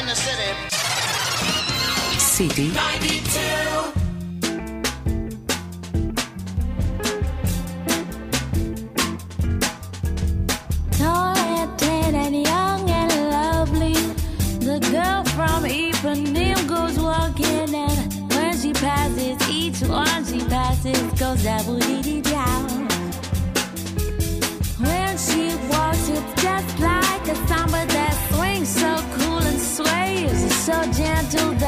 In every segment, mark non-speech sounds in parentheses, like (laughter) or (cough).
in the city. City 92. Gentle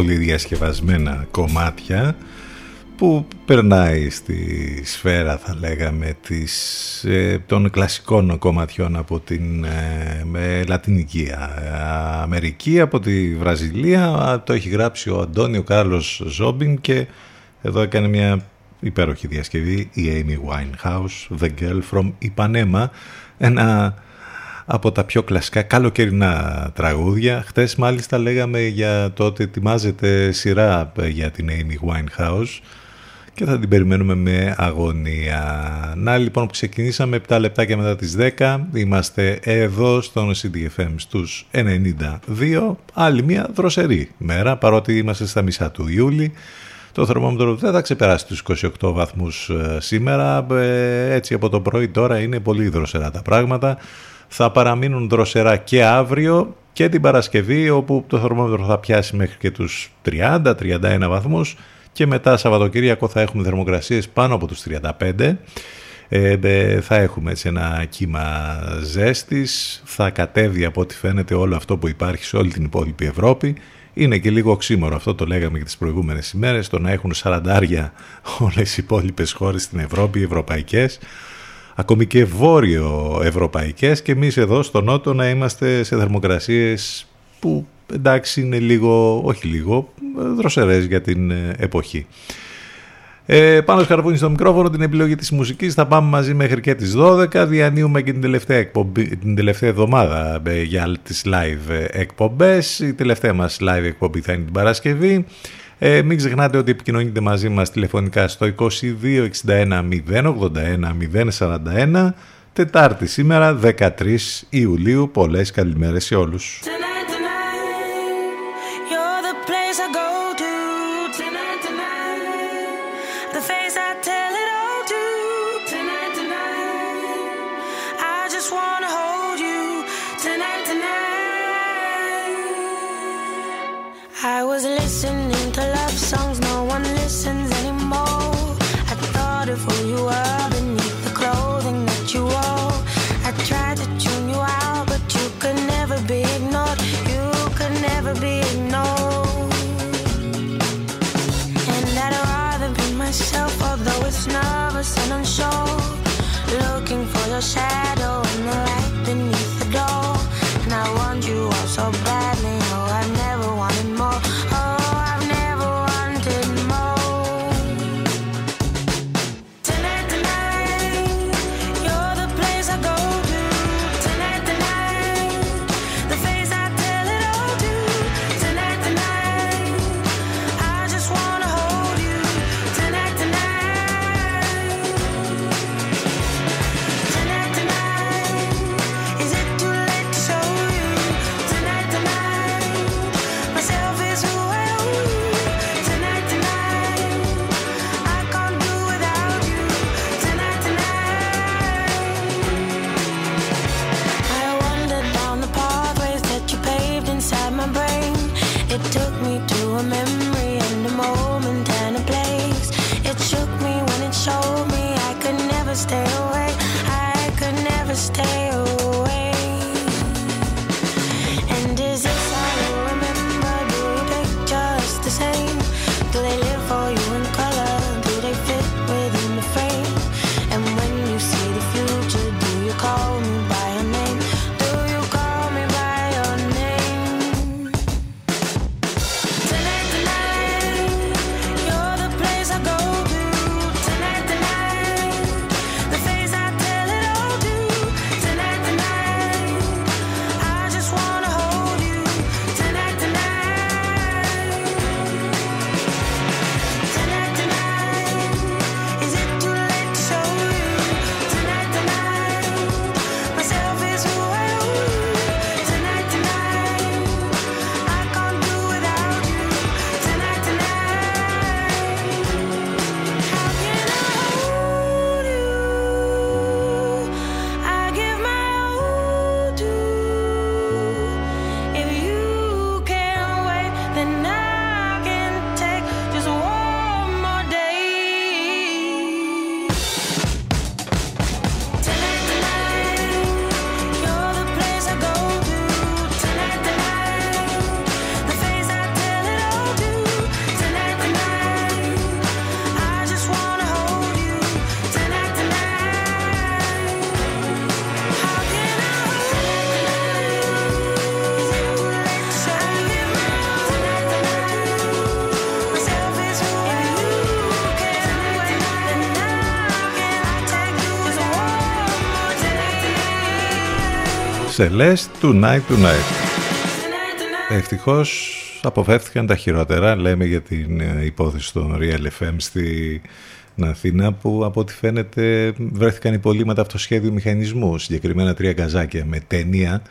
πιο πολυδιασκευασμένα κομμάτια που περνάει στη σφαίρα θα λέγαμε της, ε, των κλασικών κομματιών από την ε, Λατινική Αμερική, από τη Βραζιλία. Το έχει γράψει ο Αντώνιο Κάρλος Ζόμπιν και εδώ έκανε μια υπέροχη διασκευή η Amy Winehouse, The Girl from Ipanema. Ένα από τα πιο κλασικά καλοκαιρινά τραγούδια. Χτες μάλιστα λέγαμε για το ότι ετοιμάζεται σειρά για την Amy Winehouse και θα την περιμένουμε με αγωνία. Να λοιπόν που ξεκινήσαμε 7 λεπτάκια μετά τις 10 είμαστε εδώ στον CDFM στους 92 άλλη μια δροσερή μέρα παρότι είμαστε στα μισά του Ιούλη. Το θερμόμετρο δεν θα ξεπεράσει τους 28 βαθμούς ε, σήμερα. Ε, έτσι από το πρωί τώρα είναι πολύ δροσερά τα πράγματα θα παραμείνουν δροσερά και αύριο και την Παρασκευή όπου το θερμόμετρο θα πιάσει μέχρι και τους 30-31 βαθμούς. Και μετά Σαββατοκύριακο θα έχουμε θερμοκρασίες πάνω από τους 35 ε, θα έχουμε έτσι ένα κύμα ζέστης. Θα κατέβει από ό,τι φαίνεται όλο αυτό που υπάρχει σε όλη την υπόλοιπη Ευρώπη. Είναι και λίγο οξύμορο αυτό το λέγαμε και τις προηγούμενες ημέρες το να έχουν σαραντάρια όλες οι υπόλοιπες χώρες στην Ευρώπη, οι ευρωπαϊκές ακόμη και βόρειο ευρωπαϊκές και εμείς εδώ στο νότο να είμαστε σε θερμοκρασίες που εντάξει είναι λίγο, όχι λίγο, δροσερές για την ε, εποχή. Ε, πάνω σκαρπούνι στο μικρόφωνο την επιλογή της μουσικής. Θα πάμε μαζί μέχρι και τις 12 διανύουμε και την τελευταία, εκπομπή, την τελευταία εβδομάδα ε, για τις live ε, εκπομπές. Η τελευταία μας live εκπομπή θα είναι την Παρασκευή ε, μην ξεχνάτε ότι επικοινωνείτε μαζί μας τηλεφωνικά στο 2261 081 041 Τετάρτη σήμερα 13 Ιουλίου. Πολλές καλημέρες σε όλους. Shadow in the light beneath the door. And I want you all so badly, Celeste Tonight Tonight. Ευτυχώς αποφεύθηκαν τα χειρότερα, λέμε για την ε, υπόθεση στο Real FM στην Αθήνα που από ό,τι φαίνεται βρέθηκαν υπολείμματα αυτοσχέδιου μηχανισμού, συγκεκριμένα τρία γκαζάκια με ταινία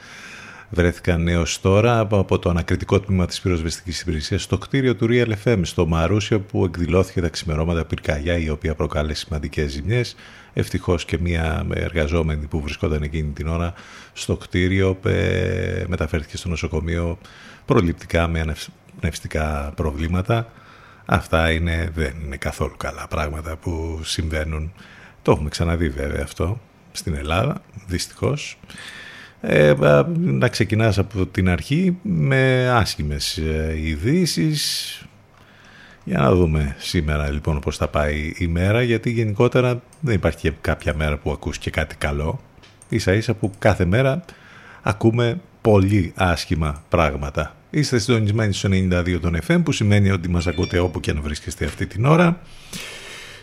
βρέθηκαν έως τώρα από το ανακριτικό τμήμα της πυροσβεστικής υπηρεσίας στο κτίριο του Real FM στο Μαρούσιο που εκδηλώθηκε τα ξημερώματα πυρκαγιά η οποία προκάλεσε σημαντικές ζημιές. Ευτυχώς και μια εργαζόμενη που βρισκόταν εκείνη την ώρα στο κτίριο μεταφέρθηκε στο νοσοκομείο προληπτικά με ανευστικά προβλήματα. Αυτά είναι, δεν είναι καθόλου καλά πράγματα που συμβαίνουν. Το έχουμε ξαναδεί βέβαια αυτό στην Ελλάδα, δυστυχώς. Ε, να ξεκινάς από την αρχή με άσχημες ε, ειδήσεις. Για να δούμε σήμερα λοιπόν πώς θα πάει η μέρα γιατί γενικότερα δεν υπάρχει κάποια μέρα που ακούς και κάτι καλό. Ίσα ίσα που κάθε μέρα ακούμε πολύ άσχημα πράγματα. Είστε συντονισμένοι στο 92 των FM που σημαίνει ότι μας ακούτε όπου και αν βρίσκεστε αυτή την ώρα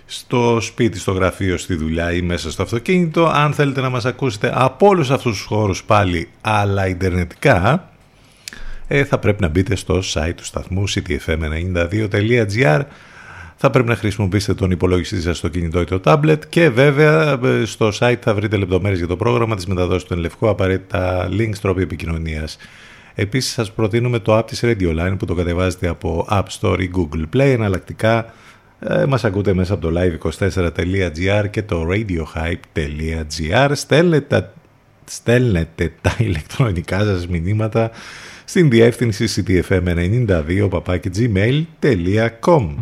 στο σπίτι, στο γραφείο, στη δουλειά ή μέσα στο αυτοκίνητο. Αν θέλετε να μας ακούσετε από όλους αυτούς τους χώρους πάλι, αλλά ιντερνετικά, ε, θα πρέπει να μπείτε στο site του σταθμού ctfm92.gr θα πρέπει να χρησιμοποιήσετε τον υπολογιστή σας στο κινητό ή το tablet και βέβαια ε, στο site θα βρείτε λεπτομέρειες για το πρόγραμμα της μεταδόσης του Ενλευκού, απαραίτητα links, τρόποι επικοινωνίας. Επίσης σας προτείνουμε το app της Radio Line που το κατεβάζετε από App Store ή Google Play, εναλλακτικά ε, μας ακούτε μέσα από το live24.gr και το radiohype.gr στέλνετε, στέλνετε τα ηλεκτρονικά σας μηνύματα στην διεύθυνση ctfm92 gmail.com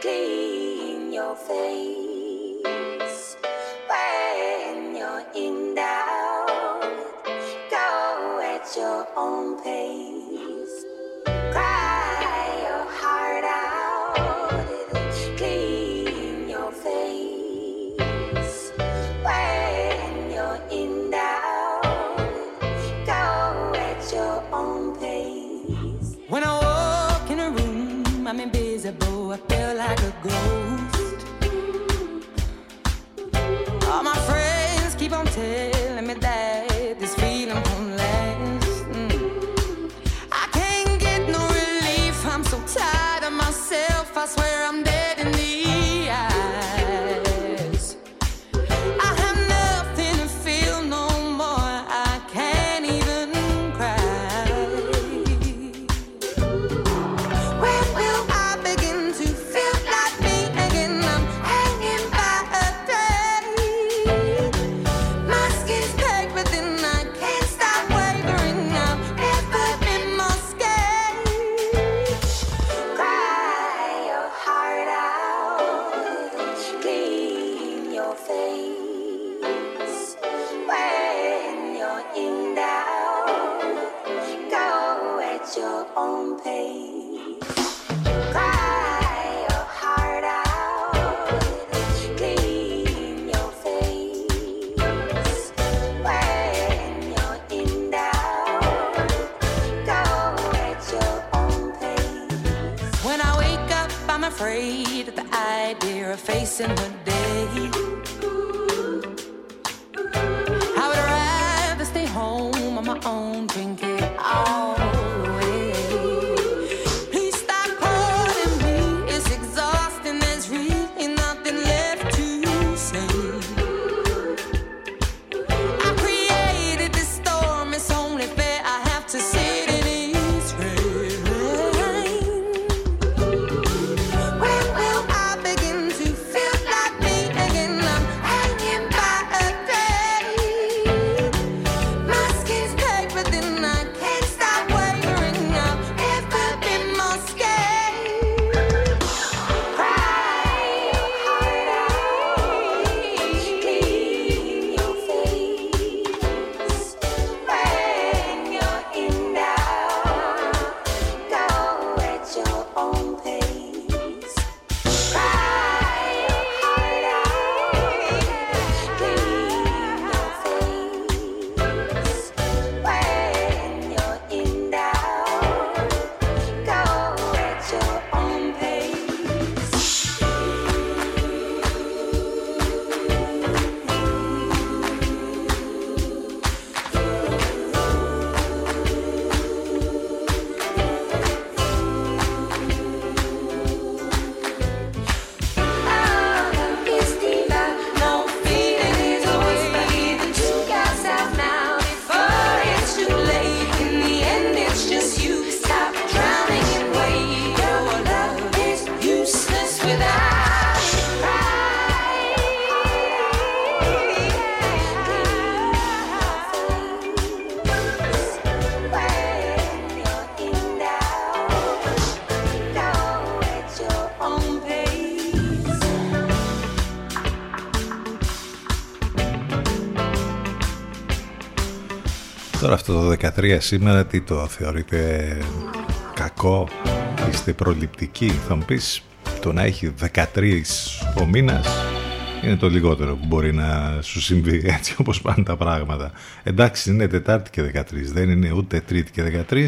Clean in your face when you're in doubt. Go at your own pace. telling me that this feeling won't last. Mm. I can't get no relief. I'm so tired of myself. I swear I'm. Dead. Το 13 σήμερα τι το θεωρείτε κακό, είστε προληπτικοί. Θα μου πεις το να έχει 13 ο μήνας είναι το λιγότερο που μπορεί να σου συμβεί (laughs) έτσι όπως πάνε τα πράγματα. Εντάξει είναι Τετάρτη και 13, δεν είναι ούτε Τρίτη και 13,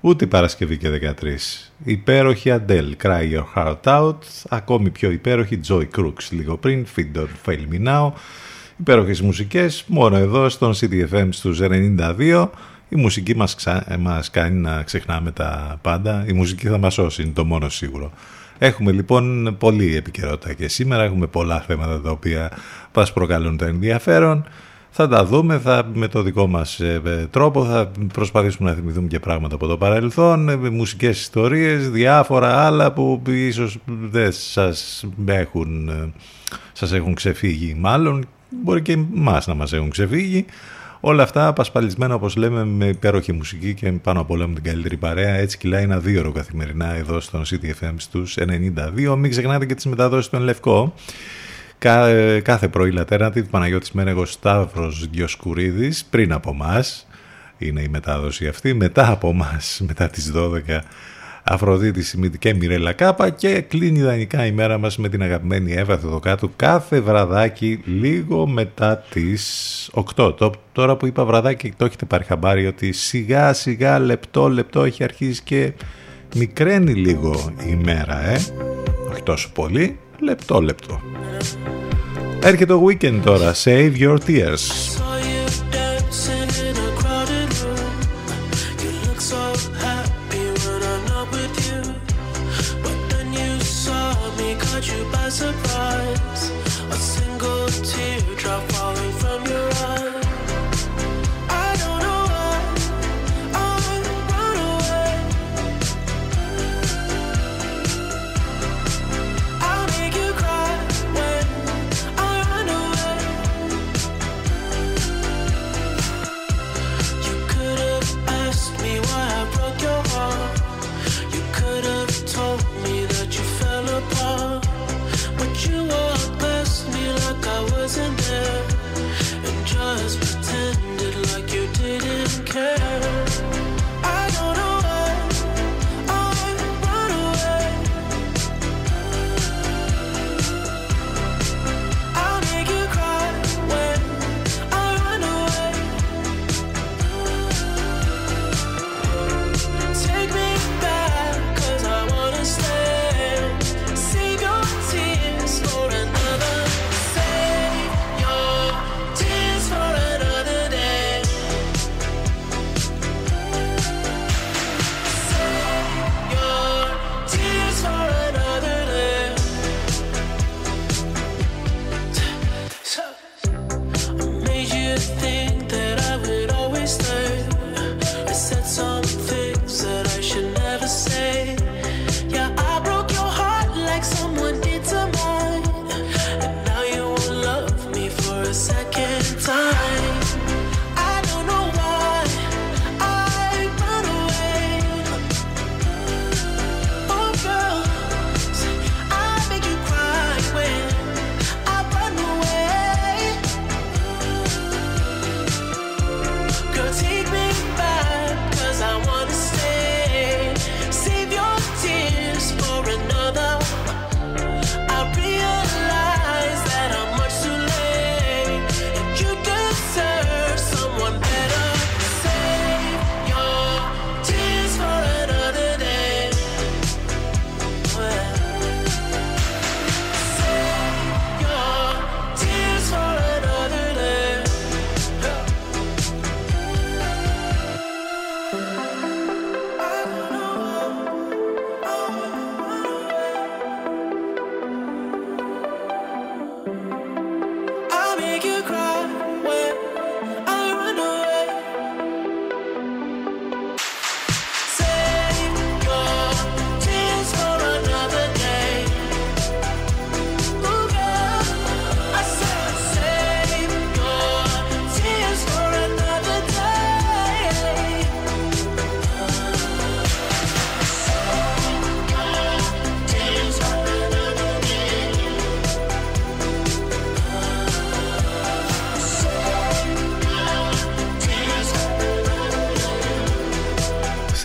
ούτε Παρασκευή και 13. Υπέροχη Adele, Cry Your Heart Out, ακόμη πιο υπέροχη Joy Crooks λίγο πριν, Feed Don't Fail Me Now, υπέροχες μουσικές, μόνο εδώ στον CDFM στους 92. Η μουσική μας, ξα... μας κάνει να ξεχνάμε τα πάντα. Η μουσική θα μας σώσει, είναι το μόνο σίγουρο. Έχουμε λοιπόν πολλή επικαιρότητα και σήμερα έχουμε πολλά θέματα τα οποία μας προκαλούν το ενδιαφέρον. Θα τα δούμε θα, με το δικό μας ε, τρόπο, θα προσπαθήσουμε να θυμηθούμε και πράγματα από το παρελθόν, ε, μουσικές ιστορίες, διάφορα άλλα που ίσως δεν σας έχουν, ε, σας έχουν ξεφύγει μάλλον μπορεί και εμάς να μας έχουν ξεφύγει. Όλα αυτά απασπαλισμένα όπως λέμε με υπέροχη μουσική και πάνω απ' όλα με την καλύτερη παρέα. Έτσι κυλάει ένα δύο ώρο καθημερινά εδώ στον CTFM στους 92. Μην ξεχνάτε και τις μεταδόσεις του Λευκό. κάθε πρωί Λατέρνατη, Παναγιώτης Μένεγος Σταύρος Διοσκουρίδης πριν από εμάς. είναι η μετάδοση αυτή. Μετά από εμάς, μετά τις 12 Αφροδίτη Σιμίτη και Μιρέλα Κάπα και κλείνει ιδανικά η μέρα μας με την αγαπημένη Εύα Θεοδοκάτου κάθε βραδάκι λίγο μετά τις 8. Τώρα που είπα βραδάκι το έχετε πάρει χαμπάρι ότι σιγά σιγά λεπτό λεπτό έχει αρχίσει και μικραίνει λίγο η μέρα ε. Όχι τόσο πολύ, λεπτό λεπτό. Έρχεται το weekend τώρα, save your tears.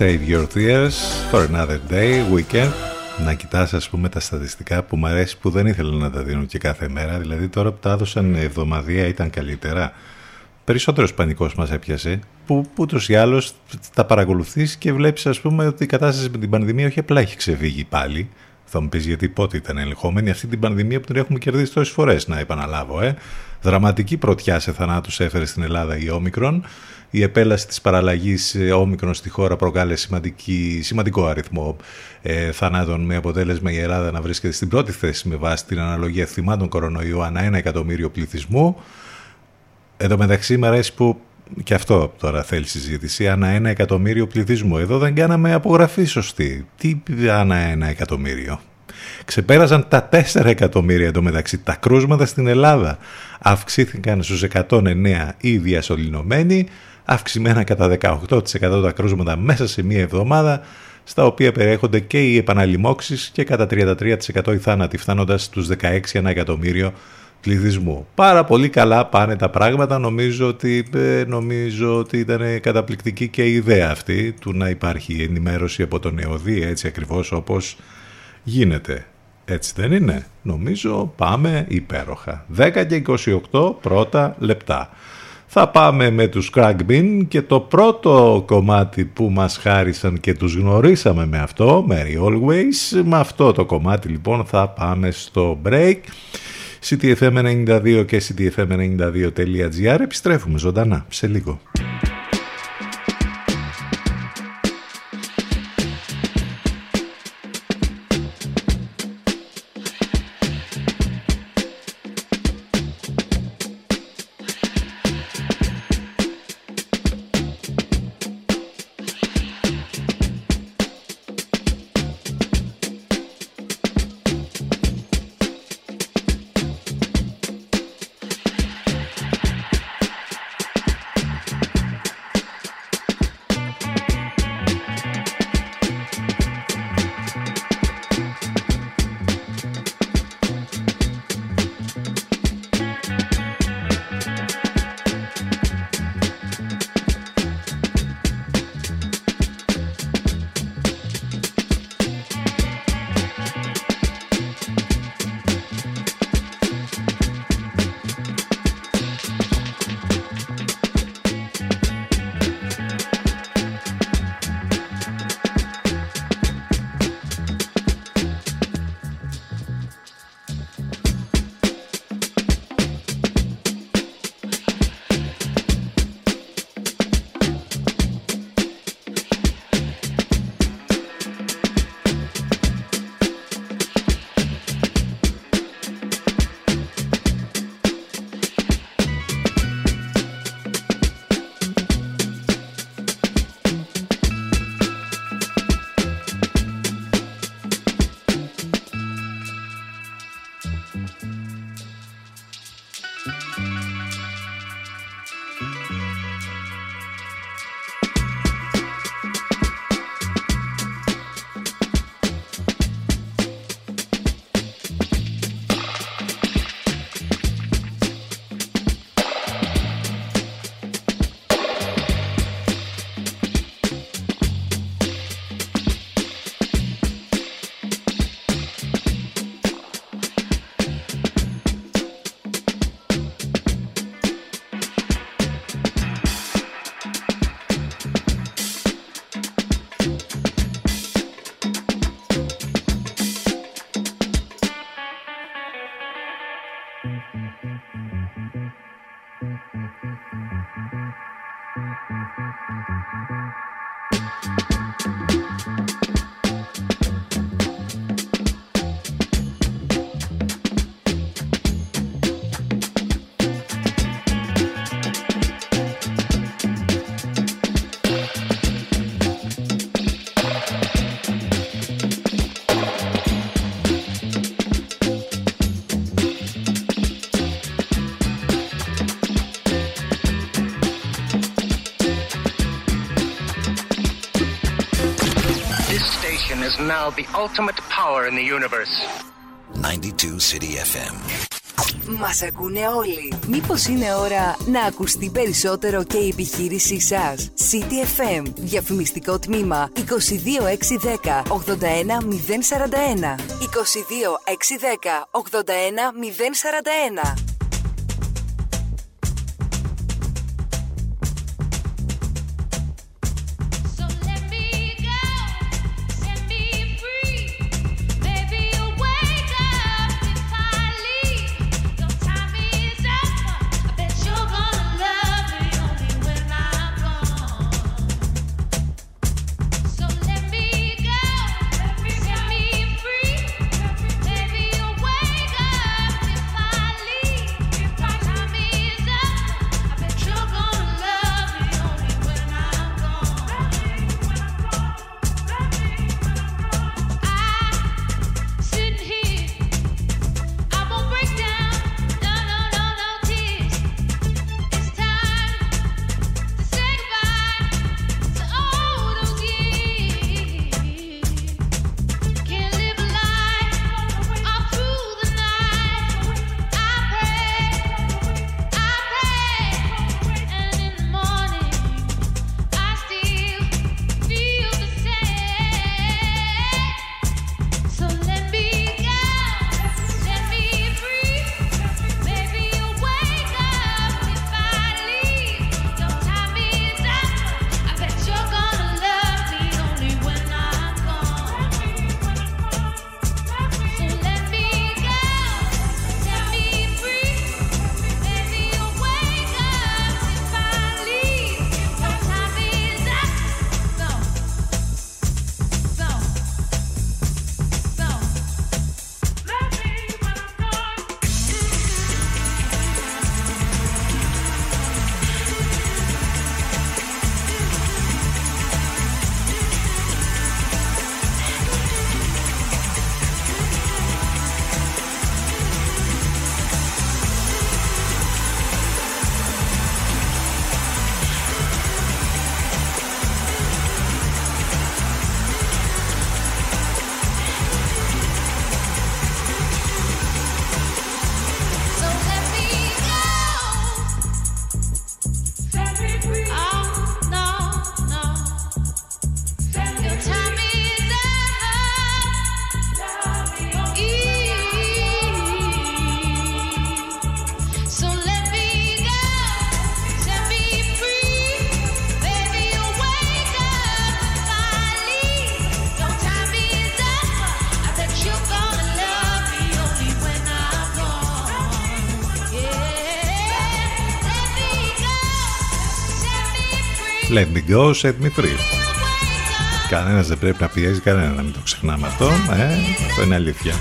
Save Your Tears for Another Day, Weekend. Να κοιτάς ας πούμε τα στατιστικά που μου αρέσει που δεν ήθελα να τα δίνω και κάθε μέρα. Δηλαδή τώρα που τα έδωσαν εβδομαδία ήταν καλύτερα. Περισσότερος πανικός μας έπιασε που ούτως ή άλλως τα παρακολουθείς και βλέπεις ας πούμε ότι η κατάσταση με την πανδημία όχι απλά έχει ξεφύγει πάλι. Θα μου πεις γιατί πότε ήταν ελεγχόμενη αυτή την πανδημία που την έχουμε κερδίσει τόσες φορές να επαναλάβω. Ε. Δραματική πρωτιά σε θανάτους έφερε στην Ελλάδα η Όμικρον η επέλαση της παραλλαγής ε, όμικρον στη χώρα προκάλεσε σημαντικό αριθμό ε, θανάτων με αποτέλεσμα η Ελλάδα να βρίσκεται στην πρώτη θέση με βάση την αναλογία θυμάτων κορονοϊού ανά ένα εκατομμύριο πληθυσμού. Εδώ μεταξύ μου αρέσει που και αυτό τώρα θέλει συζήτηση, ανά ένα εκατομμύριο πληθυσμού. Εδώ δεν κάναμε απογραφή σωστή. Τι ανά ένα εκατομμύριο; Ξεπέρασαν τα 4 εκατομμύρια εντωμεταξύ τα κρούσματα στην Ελλάδα. Αυξήθηκαν στους 109 οι διασωληνωμένοι αυξημένα κατά 18% τα κρούσματα μέσα σε μία εβδομάδα, στα οποία περιέχονται και οι επαναλημώξεις και κατά 33% οι θάνατοι, φτάνοντας στους 16 ένα εκατομμύριο πληθυσμού. Πάρα πολύ καλά πάνε τα πράγματα, νομίζω ότι, ε, νομίζω ότι ήταν καταπληκτική και η ιδέα αυτή του να υπάρχει ενημέρωση από τον ΕΟΔΗ έτσι ακριβώς όπως γίνεται. Έτσι δεν είναι. Νομίζω πάμε υπέροχα. 10 και 28 πρώτα λεπτά. Θα πάμε με τους Crackbin και το πρώτο κομμάτι που μας χάρισαν και τους γνωρίσαμε με αυτό, Mary Always, με αυτό το κομμάτι λοιπόν θα πάμε στο break. CTFM92 και CTFM92.gr επιστρέφουμε ζωντανά σε λίγο. The ultimate power in the universe. 92 City FM. Μας ακούνε όλοι. Μήπως είναι ώρα να ακουστεί περισσότερο και η επιχείρησή σας; City FM. Διαφημιστικό τμήμα 22610 81041. 22610 81041. Let me go, set me free. Κανένας δεν πρέπει να πιέζει κανένα, να μην το ξεχνάμε αυτό. Ε, αυτό είναι αλήθεια.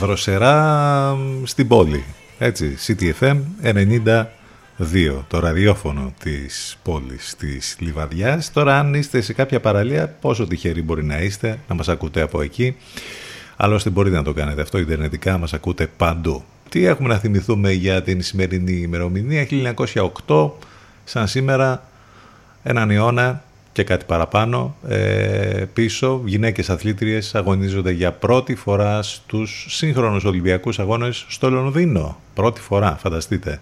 Δροσερά στην πόλη. Έτσι, CTFM 92, το ραδιόφωνο της πόλης της Λιβαδιάς. Τώρα αν είστε σε κάποια παραλία, πόσο τυχεροί μπορεί να είστε, να μας ακούτε από εκεί. Άλλωστε μπορείτε να το κάνετε αυτό ιντερνετικά, μας ακούτε παντού. Τι έχουμε να θυμηθούμε για την σημερινή ημερομηνία; 1908, σαν σήμερα έναν αιώνα και κάτι παραπάνω ε, πίσω γυναίκες αθλήτριες αγωνίζονται για πρώτη φορά στους σύγχρονους Ολυμπιακούς Αγώνες στο Λονδίνο. Πρώτη φορά, φανταστείτε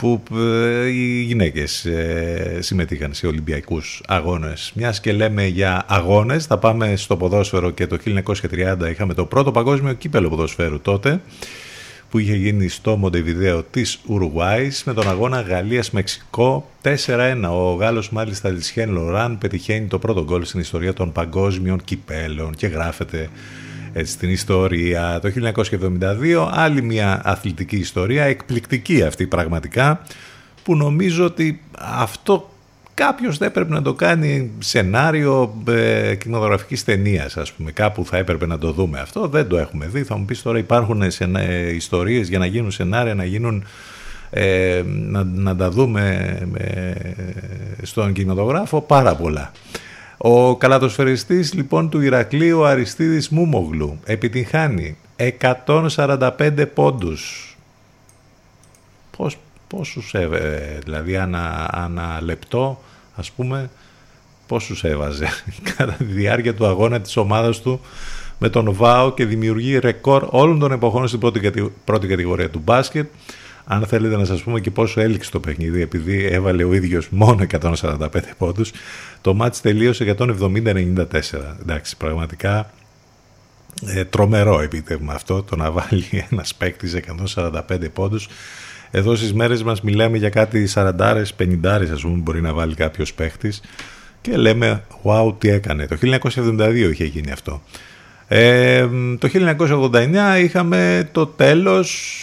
που ε, οι γυναίκες ε, συμμετείχαν σε Ολυμπιακούς αγώνες. Μιας και λέμε για αγώνες, θα πάμε στο ποδόσφαιρο και το 1930 είχαμε το πρώτο παγκόσμιο κύπελο ποδοσφαίρου τότε που είχε γίνει στο Μοντεβιδέο της Ουρουάης με τον αγώνα Γαλλίας-Μεξικό 4-1. Ο Γάλλος μάλιστα Λισχέν Λοράν πετυχαίνει το πρώτο γκολ στην ιστορία των παγκόσμιων κυπέλων και γράφεται έτσι, στην ιστορία. Το 1972 άλλη μια αθλητική ιστορία, εκπληκτική αυτή πραγματικά, που νομίζω ότι αυτό κάποιος θα έπρεπε να το κάνει σενάριο ε, κινηματογραφικής ταινίας ας πούμε. Κάπου θα έπρεπε να το δούμε αυτό. Δεν το έχουμε δει. Θα μου πεις τώρα υπάρχουν ε, ιστορίες για να γίνουν σενάρια να γίνουν ε, να, να τα δούμε ε, στον κινηματογράφο. Πάρα πολλά ο καλατοσφαιριστής λοιπόν του Ηρακλείου Αριστίδης Μούμογλου επιτυγχάνει 145 πόντους. Πώς, πόσους έβε, δηλαδή ανά, ανά λεπτό ας πούμε πόσους έβαζε (laughs) κατά τη διάρκεια του αγώνα της ομάδας του με τον ΒΑΟ και δημιουργεί ρεκόρ όλων των εποχών στην πρώτη, πρώτη κατηγορία του μπάσκετ αν θέλετε να σας πούμε και πόσο έληξε το παιχνίδι επειδή έβαλε ο ίδιος μόνο 145 πόντους το μάτς τελείωσε 170-94 εντάξει πραγματικά ε, τρομερό επίτευγμα αυτό το να βάλει (laughs) ένας παίκτης 145 πόντους εδώ στις μέρες μας μιλάμε για κάτι 40-50 ας πούμε μπορεί να βάλει κάποιος παίχτης και λέμε wow τι έκανε. Το 1972 είχε γίνει αυτό. Ε, το 1989 είχαμε το τέλος,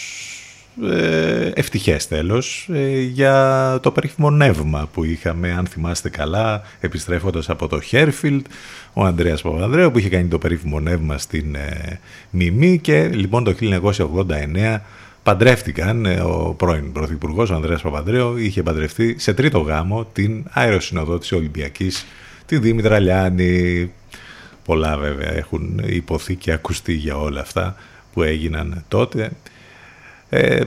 ε, ευτυχές τέλος, ε, για το περίφημο νεύμα που είχαμε, αν θυμάστε καλά, επιστρέφοντας από το Χέρφιλτ, ο Ανδρέας Παπανδρέου που είχε κάνει το περίφημο νεύμα στην ε, Μιμή και λοιπόν το 1989 παντρεύτηκαν. Ε, ο πρώην Πρωθυπουργός, ο Ανδρέας Παπανδρέου, είχε παντρευτεί σε τρίτο γάμο την αεροσυνοδότηση Ολυμπιακής, τη Δήμητρα Λιάννη. Πολλά βέβαια έχουν υποθεί και ακουστεί για όλα αυτά που έγιναν τότε. Ε,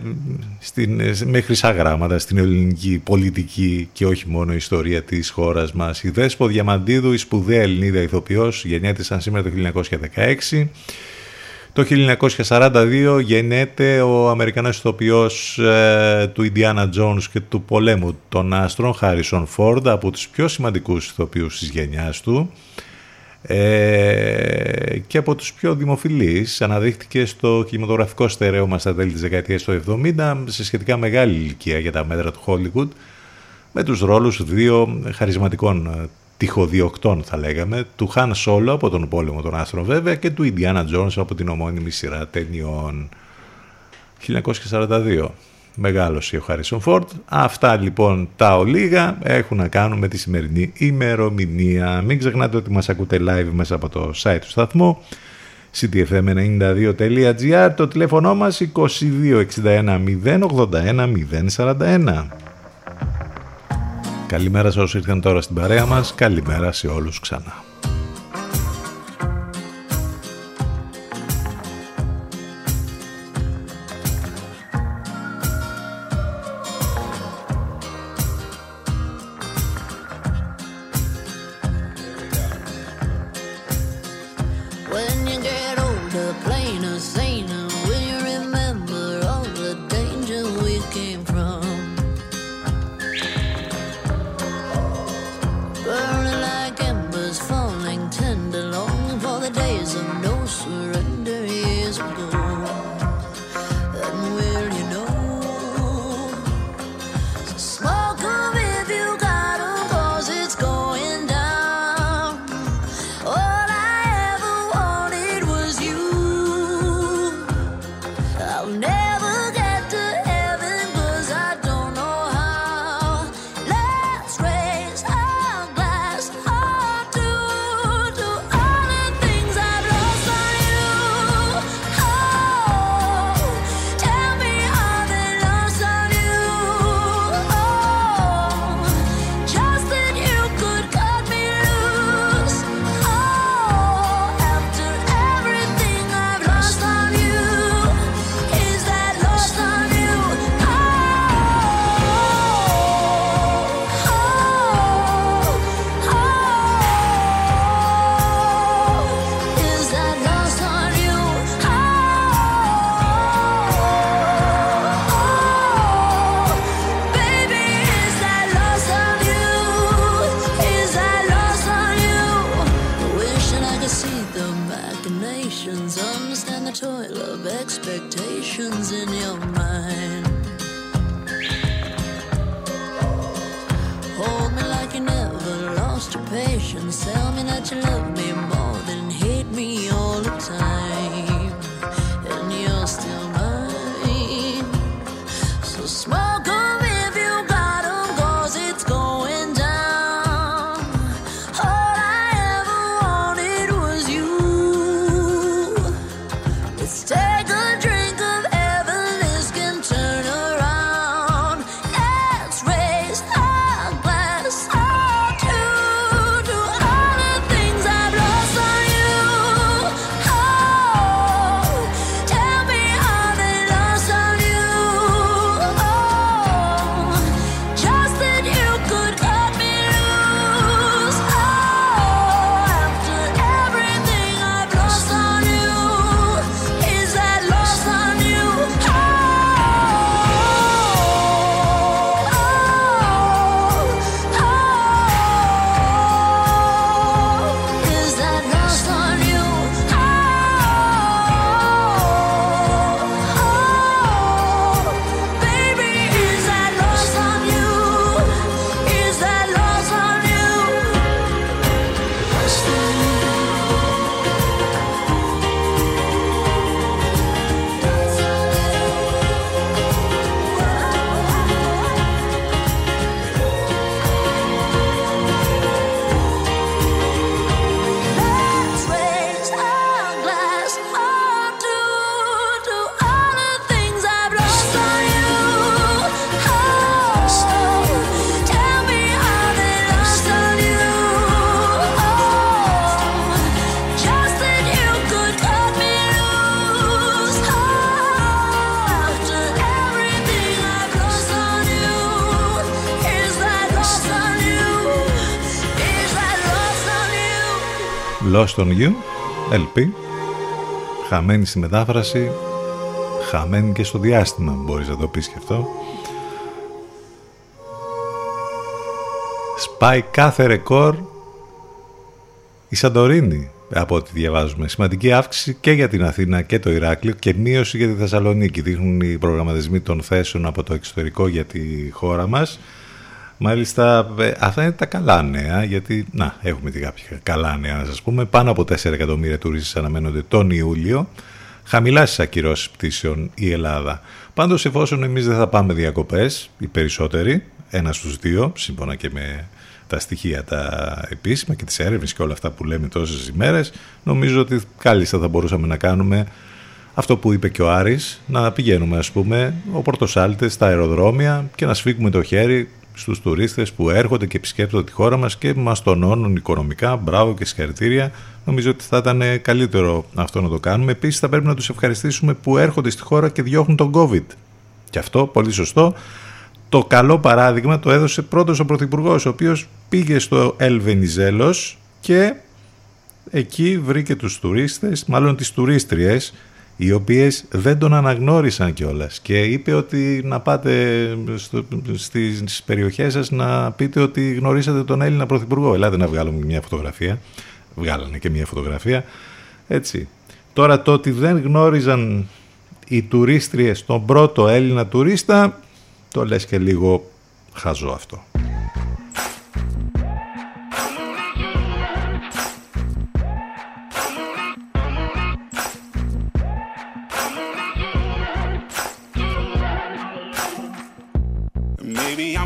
στην, με χρυσά γράμματα στην ελληνική πολιτική και όχι μόνο ιστορία της χώρας μας. Η Δέσπο Διαμαντίδου, η σπουδαία Ελληνίδα ηθοποιός, γεννιέται σήμερα το 1916 το 1942 γεννέται ο Αμερικανός ηθοποιός ε, του Ιντιάνα Jones και του πολέμου των άστρων, Χάρισον Φόρντ, από τους πιο σημαντικούς ηθοποιούς της γενιάς του ε, και από τους πιο δημοφιλείς. Αναδείχθηκε στο κινηματογραφικό στερέωμα στα τέλη της δεκαετίας του 70 σε σχετικά μεγάλη ηλικία για τα μέτρα του Hollywood με τους ρόλους δύο χαρισματικών τυχοδιοκτών θα λέγαμε, του Χαν Σόλο από τον πόλεμο των άστρων βέβαια και του Ιντιάνα Τζόνς από την ομώνυμη σειρά ταινιών 1942. Μεγάλος ο Χάρισον Φόρτ. Αυτά λοιπόν τα ολίγα έχουν να κάνουν με τη σημερινή ημερομηνία. Μην ξεχνάτε ότι μας ακούτε live μέσα από το site του σταθμού ctfm92.gr το τηλέφωνο μας 2261 081 041 Καλημέρα σε όσους ήρθαν τώρα στην παρέα μας. Καλημέρα σε όλους ξανά. Lost on You, LP, χαμένη στη μετάφραση, χαμένη και στο διάστημα, μπορείς να το πεις και αυτό. Σπάει κάθε ρεκόρ η Σαντορίνη, από ό,τι διαβάζουμε. Σημαντική αύξηση και για την Αθήνα και το Ηράκλειο και μείωση για τη Θεσσαλονίκη. Δείχνουν οι προγραμματισμοί των θέσεων από το εξωτερικό για τη χώρα μας. Μάλιστα, ε, αυτά είναι τα καλά νέα, γιατί να, έχουμε και κάποια καλά νέα να σας πούμε. Πάνω από 4 εκατομμύρια τουρίστες αναμένονται τον Ιούλιο. Χαμηλά στις ακυρώσεις πτήσεων η Ελλάδα. Πάντως, εφόσον εμείς δεν θα πάμε διακοπές, οι περισσότεροι, ένας στους δύο, σύμφωνα και με τα στοιχεία τα επίσημα και τις έρευνες και όλα αυτά που λέμε τόσες ημέρες, νομίζω ότι κάλλιστα θα μπορούσαμε να κάνουμε αυτό που είπε και ο Άρης, να πηγαίνουμε ας πούμε ο Πορτοσάλτες στα αεροδρόμια και να σφίγγουμε το χέρι στους τουρίστες που έρχονται και επισκέπτονται τη χώρα μας και μας τονώνουν οικονομικά. Μπράβο και συγχαρητήρια. Νομίζω ότι θα ήταν καλύτερο αυτό να το κάνουμε. Επίσης θα πρέπει να τους ευχαριστήσουμε που έρχονται στη χώρα και διώχνουν τον COVID. Και αυτό πολύ σωστό. Το καλό παράδειγμα το έδωσε πρώτος ο Πρωθυπουργός, ο οποίος πήγε στο Ελβενιζέλος και εκεί βρήκε τους τουρίστες, μάλλον τις τουρίστριες, οι οποίες δεν τον αναγνώρισαν κιόλας και είπε ότι να πάτε στο, στις περιοχές σας να πείτε ότι γνωρίσατε τον Έλληνα Πρωθυπουργό. Ελάτε να βγάλουμε μια φωτογραφία. Βγάλανε και μια φωτογραφία. Έτσι. Τώρα το ότι δεν γνώριζαν οι τουρίστριες τον πρώτο Έλληνα τουρίστα, το λες και λίγο χαζό αυτό.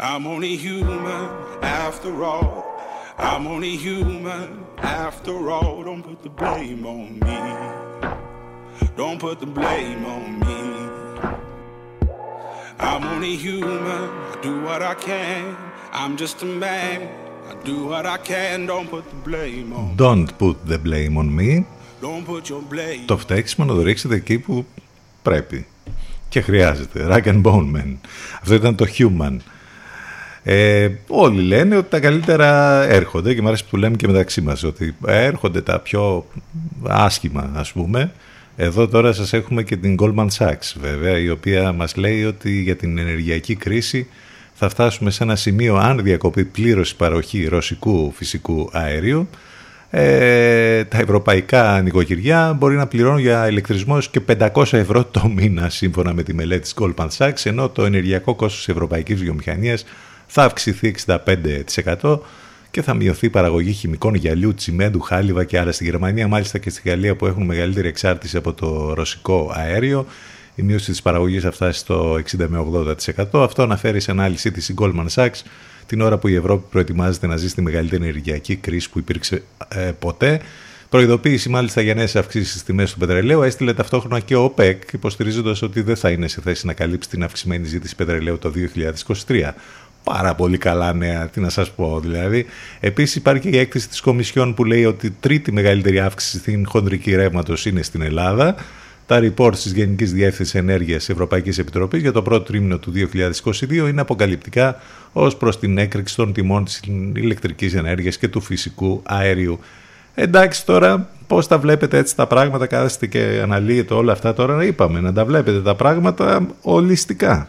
I'm only human after all. I'm only human after all. Don't put the blame on me. Don't put the blame on me. I'm only human. I do what I can. I'm just a man. I do what I can. Don't put the blame on. Don't put the blame on me. Don't put your blame. Το φταίξιμο να το ρίξετε εκεί που πρέπει και χρειάζεται. Rag and Bone Man. Αυτό ήταν το Human. Ε, όλοι λένε ότι τα καλύτερα έρχονται και μου αρέσει που το λέμε και μεταξύ μας ότι έρχονται τα πιο άσχημα ας πούμε. Εδώ τώρα σας έχουμε και την Goldman Sachs βέβαια η οποία μας λέει ότι για την ενεργειακή κρίση θα φτάσουμε σε ένα σημείο αν διακοπεί πλήρως η παροχή ρωσικού φυσικού αερίου. Ε, τα ευρωπαϊκά νοικοκυριά μπορεί να πληρώνουν για ηλεκτρισμό έως και 500 ευρώ το μήνα σύμφωνα με τη μελέτη της Goldman Sachs ενώ το ενεργειακό κόστος της ευρωπαϊκής βιομηχανίας θα αυξηθεί 65% και θα μειωθεί η παραγωγή χημικών γυαλιού, τσιμέντου, χάλιβα και άλλα στη Γερμανία, μάλιστα και στη Γαλλία που έχουν μεγαλύτερη εξάρτηση από το ρωσικό αέριο. Η μείωση της παραγωγής θα φτάσει στο 60 με 80%. Αυτό αναφέρει σε ανάλυση της Goldman Sachs την ώρα που η Ευρώπη προετοιμάζεται να ζει στη μεγαλύτερη ενεργειακή κρίση που υπήρξε ε, ποτέ. Προειδοποίηση μάλιστα για νέες αυξήσεις στις τιμές του πετρελαίου έστειλε ταυτόχρονα και ο ΟΠΕΚ, υποστηρίζοντας ότι δεν θα είναι σε θέση να καλύψει την αυξημένη ζήτηση πετρελαίου το 2023 πάρα πολύ καλά νέα, τι να σας πω δηλαδή. Επίσης υπάρχει και η έκθεση της Κομισιόν που λέει ότι η τρίτη μεγαλύτερη αύξηση στην χοντρική ρεύματος είναι στην Ελλάδα. Τα reports της Γενικής Διεύθυνσης Ενέργειας Ευρωπαϊκής Επιτροπής για το πρώτο τρίμηνο του 2022 είναι αποκαλυπτικά ως προς την έκρηξη των τιμών της ηλεκτρικής ενέργειας και του φυσικού αέριου. Εντάξει τώρα πώς τα βλέπετε έτσι τα πράγματα, κάθεστε και αναλύετε όλα αυτά τώρα, είπαμε να τα βλέπετε τα πράγματα ολιστικά.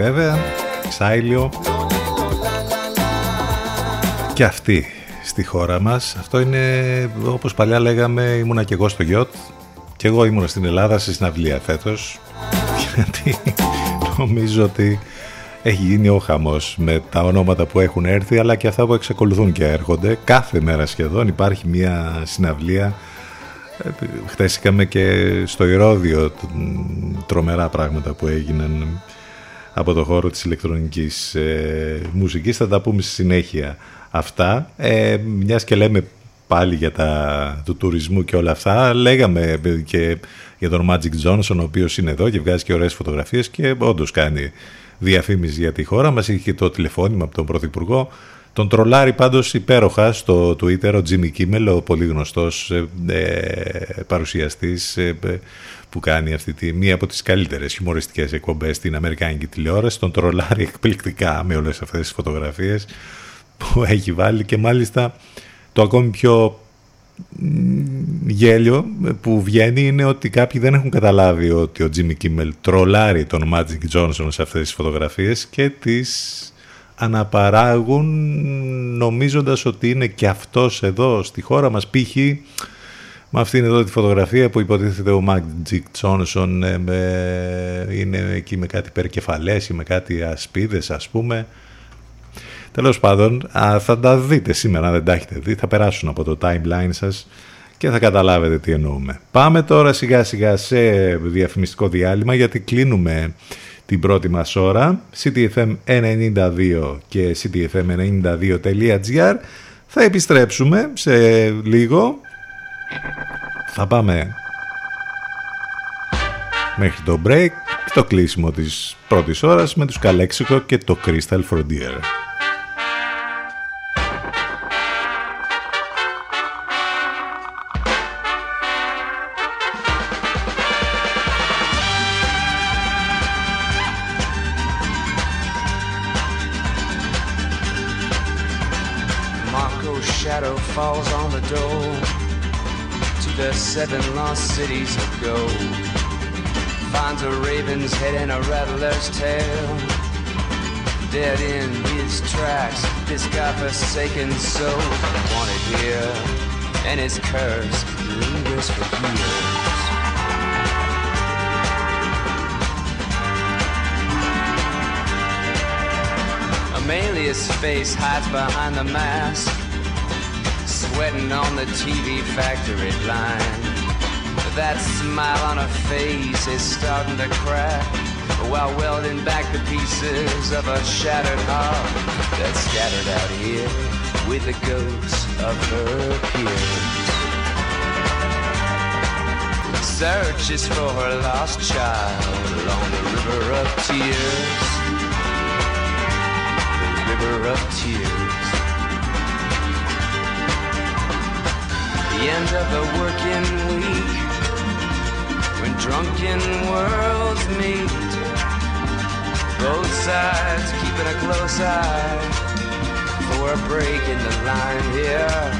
Βέβαια, Ξάιλιο και αυτή στη χώρα μας. Αυτό είναι όπως παλιά λέγαμε ήμουνα και εγώ στο γιότ και εγώ ήμουνα στην Ελλάδα σε συναυλία φέτος γιατί νομίζω ότι έχει γίνει ο χαμός με τα ονόματα που έχουν έρθει αλλά και αυτά που εξακολουθούν και έρχονται. Κάθε μέρα σχεδόν υπάρχει μια συναυλία. Ε, χθες είχαμε και στο Ηρώδιο τρομερά πράγματα που έγιναν από το χώρο της ηλεκτρονικής ε, μουσικής. Θα τα πούμε στη συνέχεια αυτά. Ε, μιας και λέμε πάλι για τα του τουρισμού και όλα αυτά, λέγαμε και για τον Magic Johnson, ο οποίος είναι εδώ και βγάζει και ωραίες φωτογραφίες και όντως κάνει διαφήμιση για τη χώρα. Μας είχε και το τηλεφώνημα από τον Πρωθυπουργό. Τον τρολάρει πάντως υπέροχα στο Twitter ο Jimmy Kimmel, ο πολύ γνωστός ε, ε παρουσιαστής ε, που κάνει αυτή τη, μία από τις καλύτερες χιουμοριστικές εκπομπές στην Αμερικάνικη τηλεόραση. Τον τρολάρει εκπληκτικά με όλες αυτές τις φωτογραφίες που έχει βάλει και μάλιστα το ακόμη πιο γέλιο που βγαίνει είναι ότι κάποιοι δεν έχουν καταλάβει ότι ο Jimmy Kimmel τρολάρει τον Magic Johnson σε αυτές τις φωτογραφίες και τις αναπαράγουν νομίζοντας ότι είναι και αυτός εδώ στη χώρα μας π.χ. με αυτήν εδώ τη φωτογραφία που υποτίθεται ο Magic Johnson ε, είναι εκεί με κάτι περκεφαλές ή με κάτι ασπίδες ας πούμε. Τέλος πάντων, θα τα δείτε σήμερα, αν δεν τα έχετε δει, θα περάσουν από το timeline σας και θα καταλάβετε τι εννοούμε. Πάμε τώρα σιγά σιγά σε διαφημιστικό διάλειμμα γιατί κλείνουμε την πρώτη μας ώρα. Ctfm92 και ctfm92.gr θα επιστρέψουμε σε λίγο θα πάμε μέχρι το break το κλείσιμο της πρώτης ώρας με τους Καλέξικο και το Crystal Frontier. Seven lost cities of gold. Finds a raven's head and a rattler's tail. Dead in his tracks, this godforsaken soul wanted here, and his curse lingers for years. Amelia's face hides behind the mask sweating on the TV factory line. That smile on her face is starting to crack while welding back the pieces of a shattered heart that's scattered out here with the ghosts of her peers. Searches for her lost child along the river of tears. The river of tears. the end of the working week drunken worlds meet. Both sides keeping a close eye for a break in the line here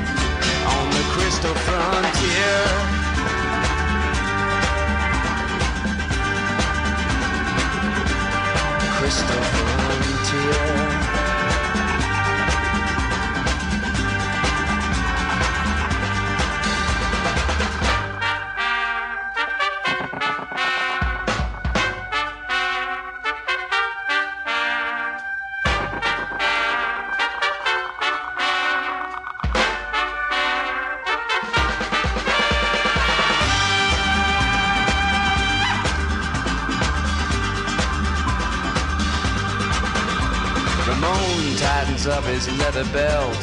his leather belt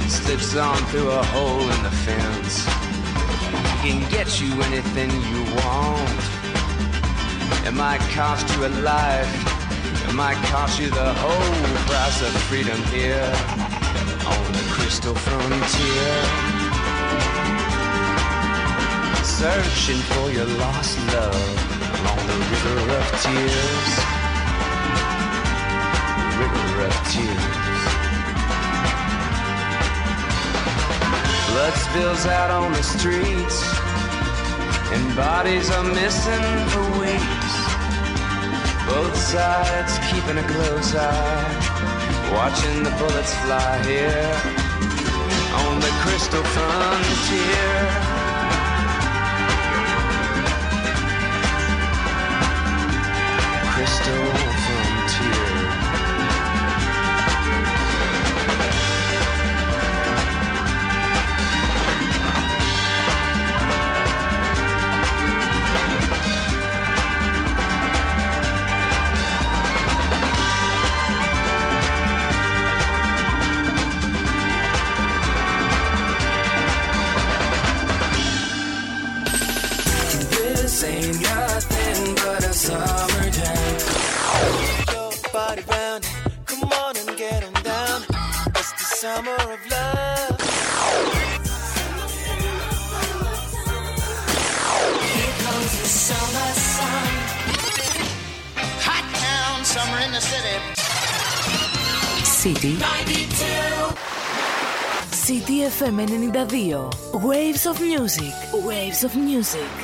and slips on through a hole in the fence. He can get you anything you want. It might cost you a life. It might cost you the whole price of freedom here on the crystal frontier. Searching for your lost love along the river of tears river of tears. Blood spills out on the streets, and bodies are missing for weeks. Both sides keeping a close eye, watching the bullets fly here on the crystal frontier. FM 92. Waves of Music. Waves of Music.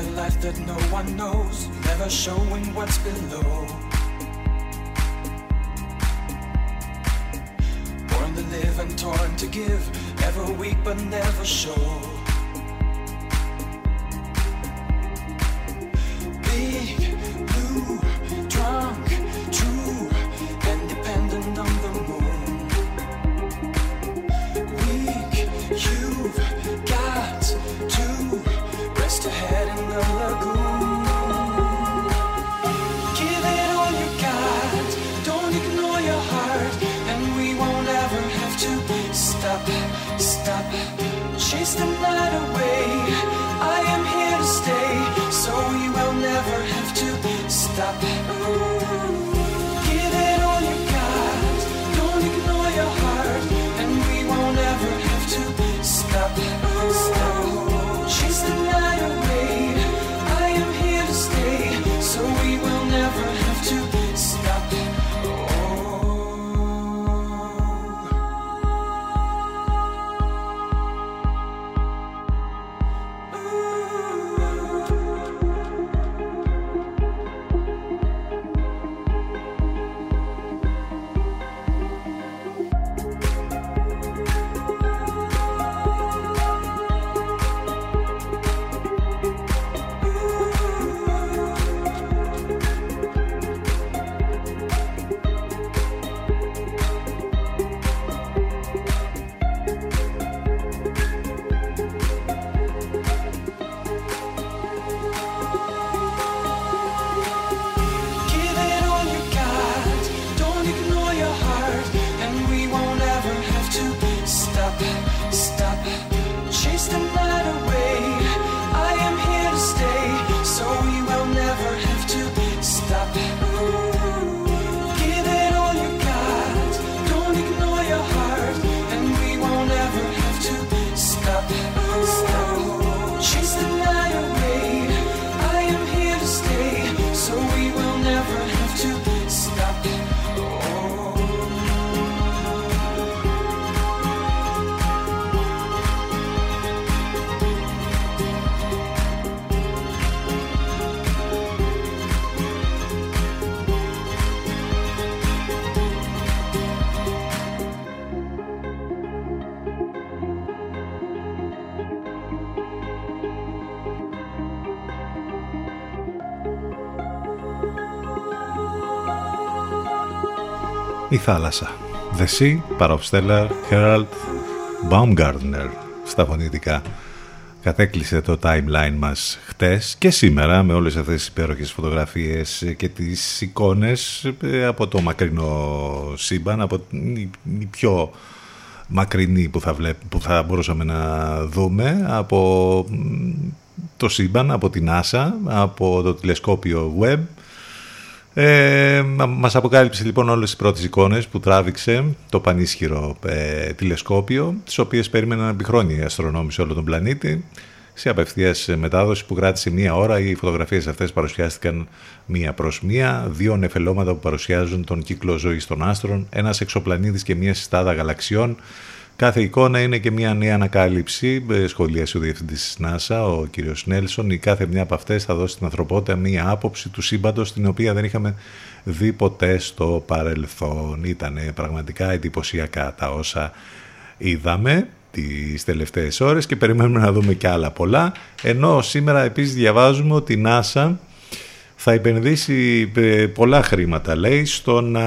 a life that no one knows, never showing what's below. Born to live and torn to give, ever weak but never sure. Η θάλασσα. The Sea, Parov Stellar, Herald, Baumgartner στα φωνητικά. κατέκλυσε το timeline μας χτες και σήμερα με όλες αυτές τις υπέροχες φωτογραφίες και τις εικόνες ε, από το μακρινό σύμπαν, από η πιο μακρινή που θα, βλέπ, που θα μπορούσαμε να δούμε από το σύμπαν, από την NASA, από το τηλεσκόπιο Webb ε, μας αποκάλυψε λοιπόν όλες τις πρώτες εικόνες που τράβηξε το πανίσχυρο ε, τηλεσκόπιο, τις οποίες περίμεναν επί χρόνια οι αστρονόμοι σε όλο τον πλανήτη. Σε απευθείας μετάδοση που κράτησε μία ώρα, οι φωτογραφίες αυτές παρουσιάστηκαν μία προς μία, δύο νεφελώματα που παρουσιάζουν τον κύκλο ζωής των άστρων, ένας εξωπλανήτης και μία συστάδα γαλαξιών, Κάθε εικόνα είναι και μια νέα ανακάλυψη, ε, σχολίασε ο διευθυντής της ΝΑΣΑ, ο κ. Νέλσον. Η κάθε μια από αυτές θα δώσει στην ανθρωπότητα μια άποψη του σύμπαντος, την οποία δεν είχαμε δει ποτέ στο παρελθόν. Ήταν πραγματικά εντυπωσιακά τα όσα είδαμε τις τελευταίες ώρες και περιμένουμε να δούμε και άλλα πολλά. Ενώ σήμερα επίσης διαβάζουμε ότι η ΝΑΣΑ θα επενδύσει ε, πολλά χρήματα, λέει, στο να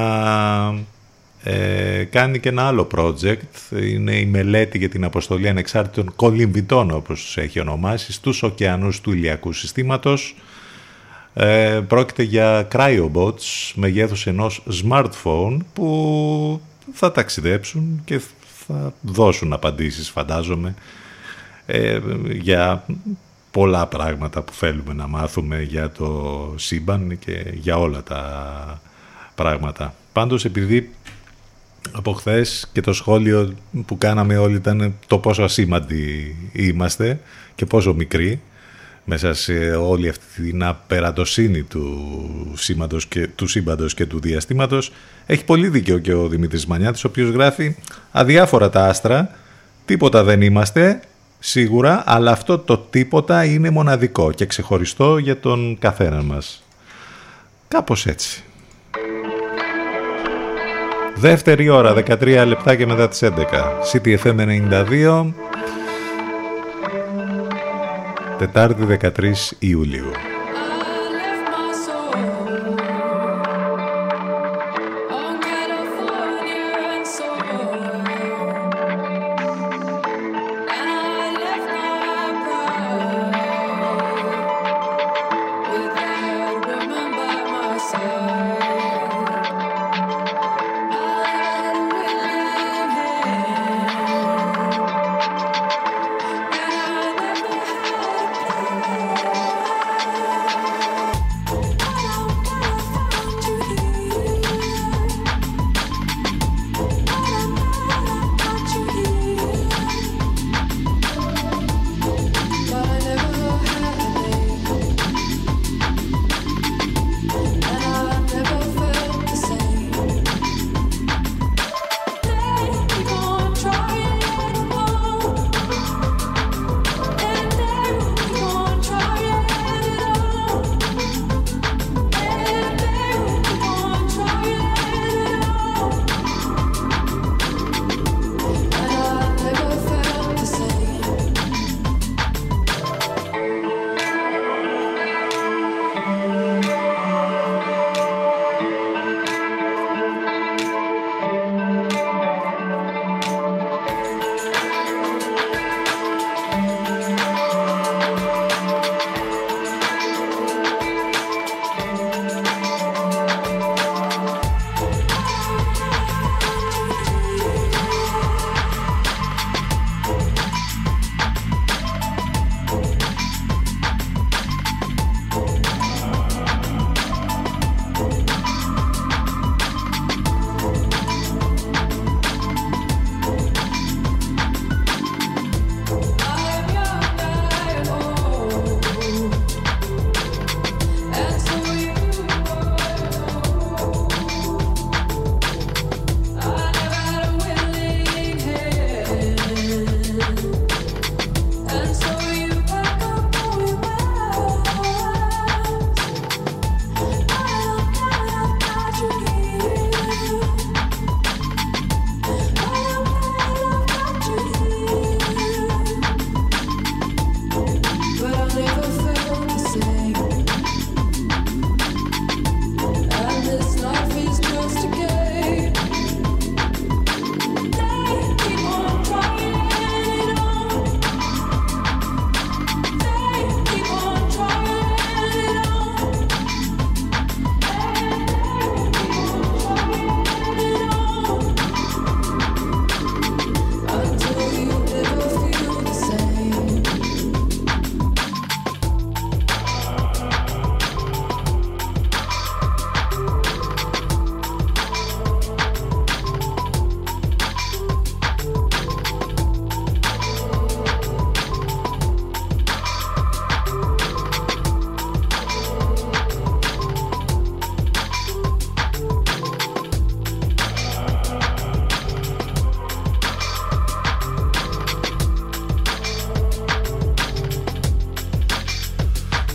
ε, κάνει και ένα άλλο project, είναι η μελέτη για την αποστολή ανεξάρτητων κολυμβητών όπως τους έχει ονομάσει στους ωκεανούς του ηλιακού συστήματος. Ε, πρόκειται για cryobots μεγέθους ενός smartphone που θα ταξιδέψουν και θα δώσουν απαντήσεις φαντάζομαι ε, για πολλά πράγματα που θέλουμε να μάθουμε για το σύμπαν και για όλα τα πράγματα. Πάντως επειδή από χθες και το σχόλιο που κάναμε όλοι ήταν το πόσο ασήμαντοι είμαστε και πόσο μικροί μέσα σε όλη αυτή την απερατοσύνη του, σήματος και, του σύμπαντος και του διαστήματος. Έχει πολύ δίκιο και ο Δημήτρης Μανιάτης ο οποίος γράφει αδιάφορα τα άστρα τίποτα δεν είμαστε σίγουρα αλλά αυτό το τίποτα είναι μοναδικό και ξεχωριστό για τον καθένα μας κάπως έτσι Δεύτερη ώρα, 13 λεπτά και μετά τις 11. CTFM 92. Τετάρτη 13 Ιουλίου.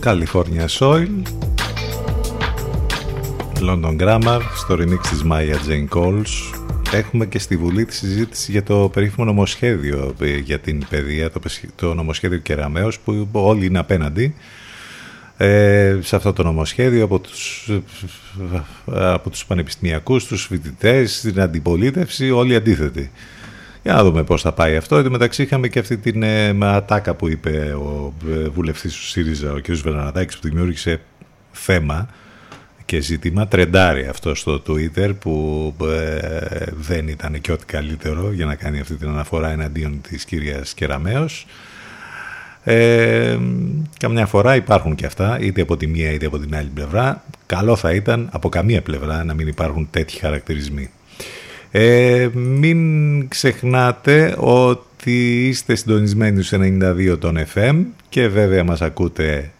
California Soil London Grammar στο remix της Maya Jane Coles έχουμε και στη Βουλή τη συζήτηση για το περίφημο νομοσχέδιο ε, για την παιδεία το, το νομοσχέδιο Κεραμέως που όλοι είναι απέναντι ε, σε αυτό το νομοσχέδιο από τους, από τους πανεπιστημιακούς, τους φοιτητές, την αντιπολίτευση, όλοι αντίθετοι. Για να δούμε πώς θα πάει αυτό. Εν μεταξύ είχαμε και αυτή την ε, ατάκα που είπε ο ε, βουλευτής του ΣΥΡΙΖΑ, ο κ. Βερναδάκης, που δημιούργησε θέμα και ζήτημα. Τρεντάρει αυτό στο Twitter που ε, δεν ήταν και ό,τι καλύτερο για να κάνει αυτή την αναφορά εναντίον της κυρίας Κεραμέως. Ε, καμιά φορά υπάρχουν και αυτά, είτε από τη μία είτε από την άλλη πλευρά. Καλό θα ήταν από καμία πλευρά να μην υπάρχουν τέτοιοι χαρακτηρισμοί. Ε, μην ξεχνάτε ότι είστε συντονισμένοι στους 92 των FM και βέβαια μας ακούτε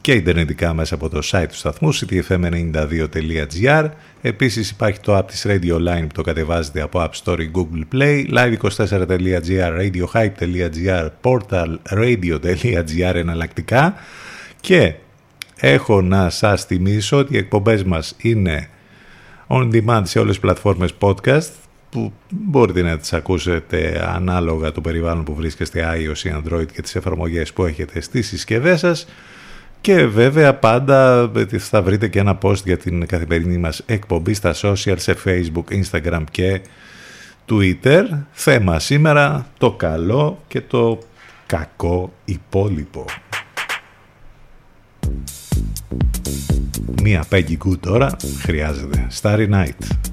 και ιντερνετικά μέσα από το site του σταθμού ctfm92.gr Επίσης υπάρχει το app της Radio Line που το κατεβάζετε από App Store ή Google Play live24.gr, radiohype.gr, portalradio.gr εναλλακτικά. Και έχω να σας θυμίσω ότι οι εκπομπές μας είναι on demand σε όλες τις πλατφόρμες podcast που μπορείτε να τις ακούσετε ανάλογα το περιβάλλον που βρίσκεστε iOS ή Android και τις εφαρμογές που έχετε στις συσκευές σας και βέβαια πάντα θα βρείτε και ένα post για την καθημερινή μας εκπομπή στα social, σε facebook, instagram και twitter. Θέμα σήμερα το καλό και το κακό υπόλοιπο. Μία Peggy Goo τώρα χρειάζεται. Starry Night.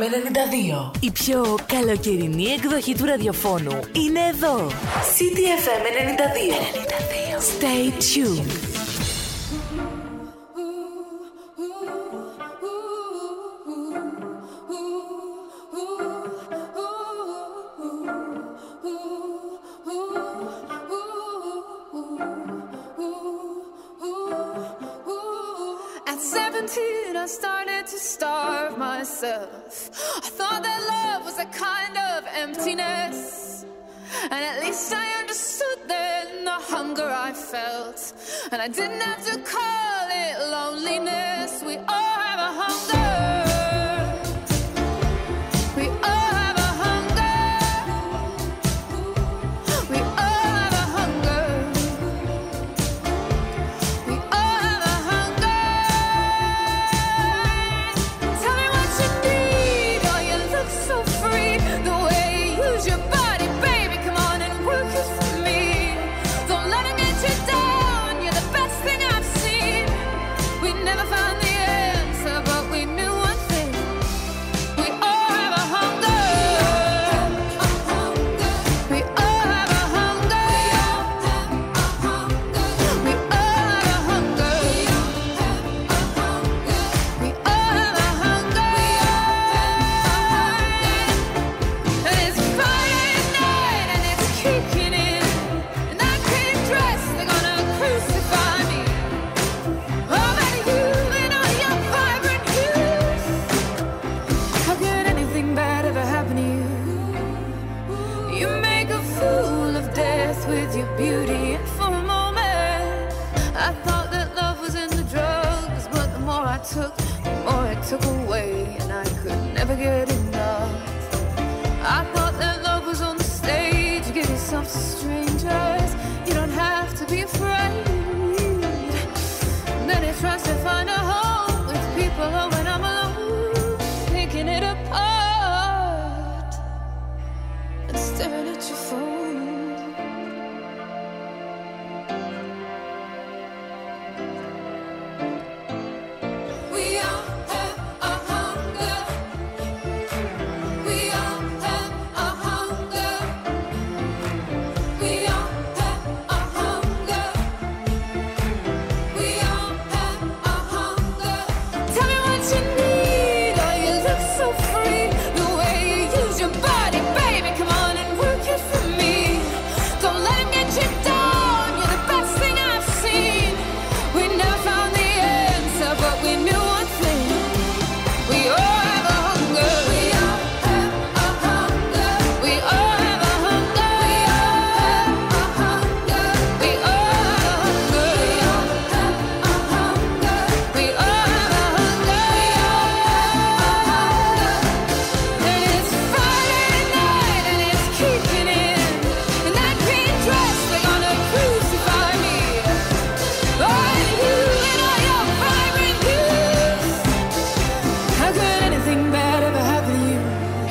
92. Η πιο καλοκαιρινή εκδοχή του ραδιοφώνου είναι εδώ. CTFM 92. 92. Stay tuned. And at least I understood then the hunger I felt. And I didn't have to call it loneliness. We all have a hunger.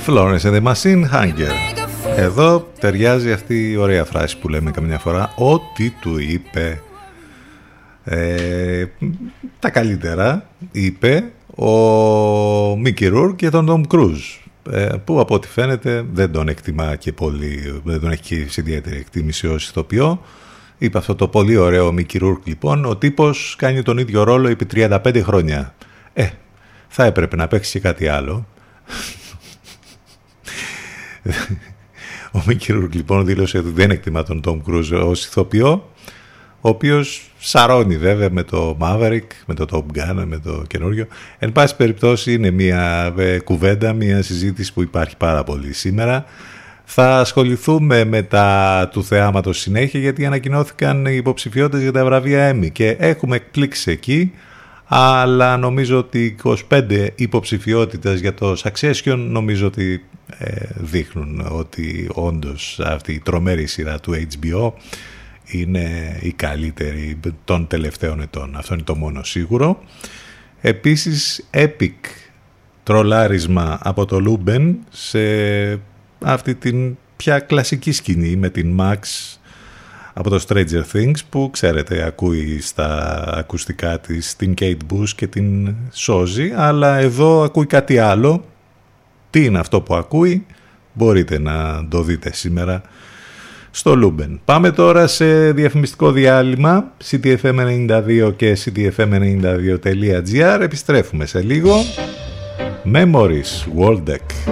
Florence and the Machine Hunger. Εδώ ταιριάζει αυτή η ωραία φράση που λέμε καμιά φορά. Ό,τι του είπε ε, τα καλύτερα είπε ο Μίκη Ρούρ και τον Τόμ Κρούζ ε, που από ό,τι φαίνεται δεν τον εκτιμά και πολύ, δεν τον έχει και σε ιδιαίτερη εκτίμηση ως ηθοποιό. Είπε αυτό το πολύ ωραίο Μίκη Ρούρκ λοιπόν, ο τύπος κάνει τον ίδιο ρόλο επί 35 χρόνια. Ε, θα έπρεπε να παίξει και κάτι άλλο. Ο Μίκη Ρούρκ λοιπόν δήλωσε ότι δεν εκτιμά τον Τόμ Κρούζ ως ηθοποιό, ο οποίος σαρώνει βέβαια με το Maverick, με το Top Gun, με το καινούριο. Εν πάση περιπτώσει είναι μια ε, κουβέντα, μια συζήτηση που υπάρχει πάρα πολύ σήμερα. Θα ασχοληθούμε με τα του θεάματος συνέχεια γιατί ανακοινώθηκαν οι υποψηφιότητες για τα βραβεία Emmy και έχουμε εκπλήξει εκεί αλλά νομίζω ότι 25 υποψηφιότητες για το Succession νομίζω ότι ε, δείχνουν ότι όντως αυτή η τρομερή σειρά του HBO είναι η καλύτερη των τελευταίων ετών. Αυτό είναι το μόνο σίγουρο. Επίσης, epic τρολάρισμα από το Λούμπεν σε αυτή την πια κλασική σκηνή με την Max από το Stranger Things που ξέρετε ακούει στα ακουστικά της την Kate Bush και την σώζει αλλά εδώ ακούει κάτι άλλο. Τι είναι αυτό που ακούει μπορείτε να το δείτε σήμερα στο Λούμπεν. Πάμε τώρα σε διαφημιστικό διάλειμμα ctfm92 και ctfm92.gr επιστρέφουμε σε λίγο. Memories World Deck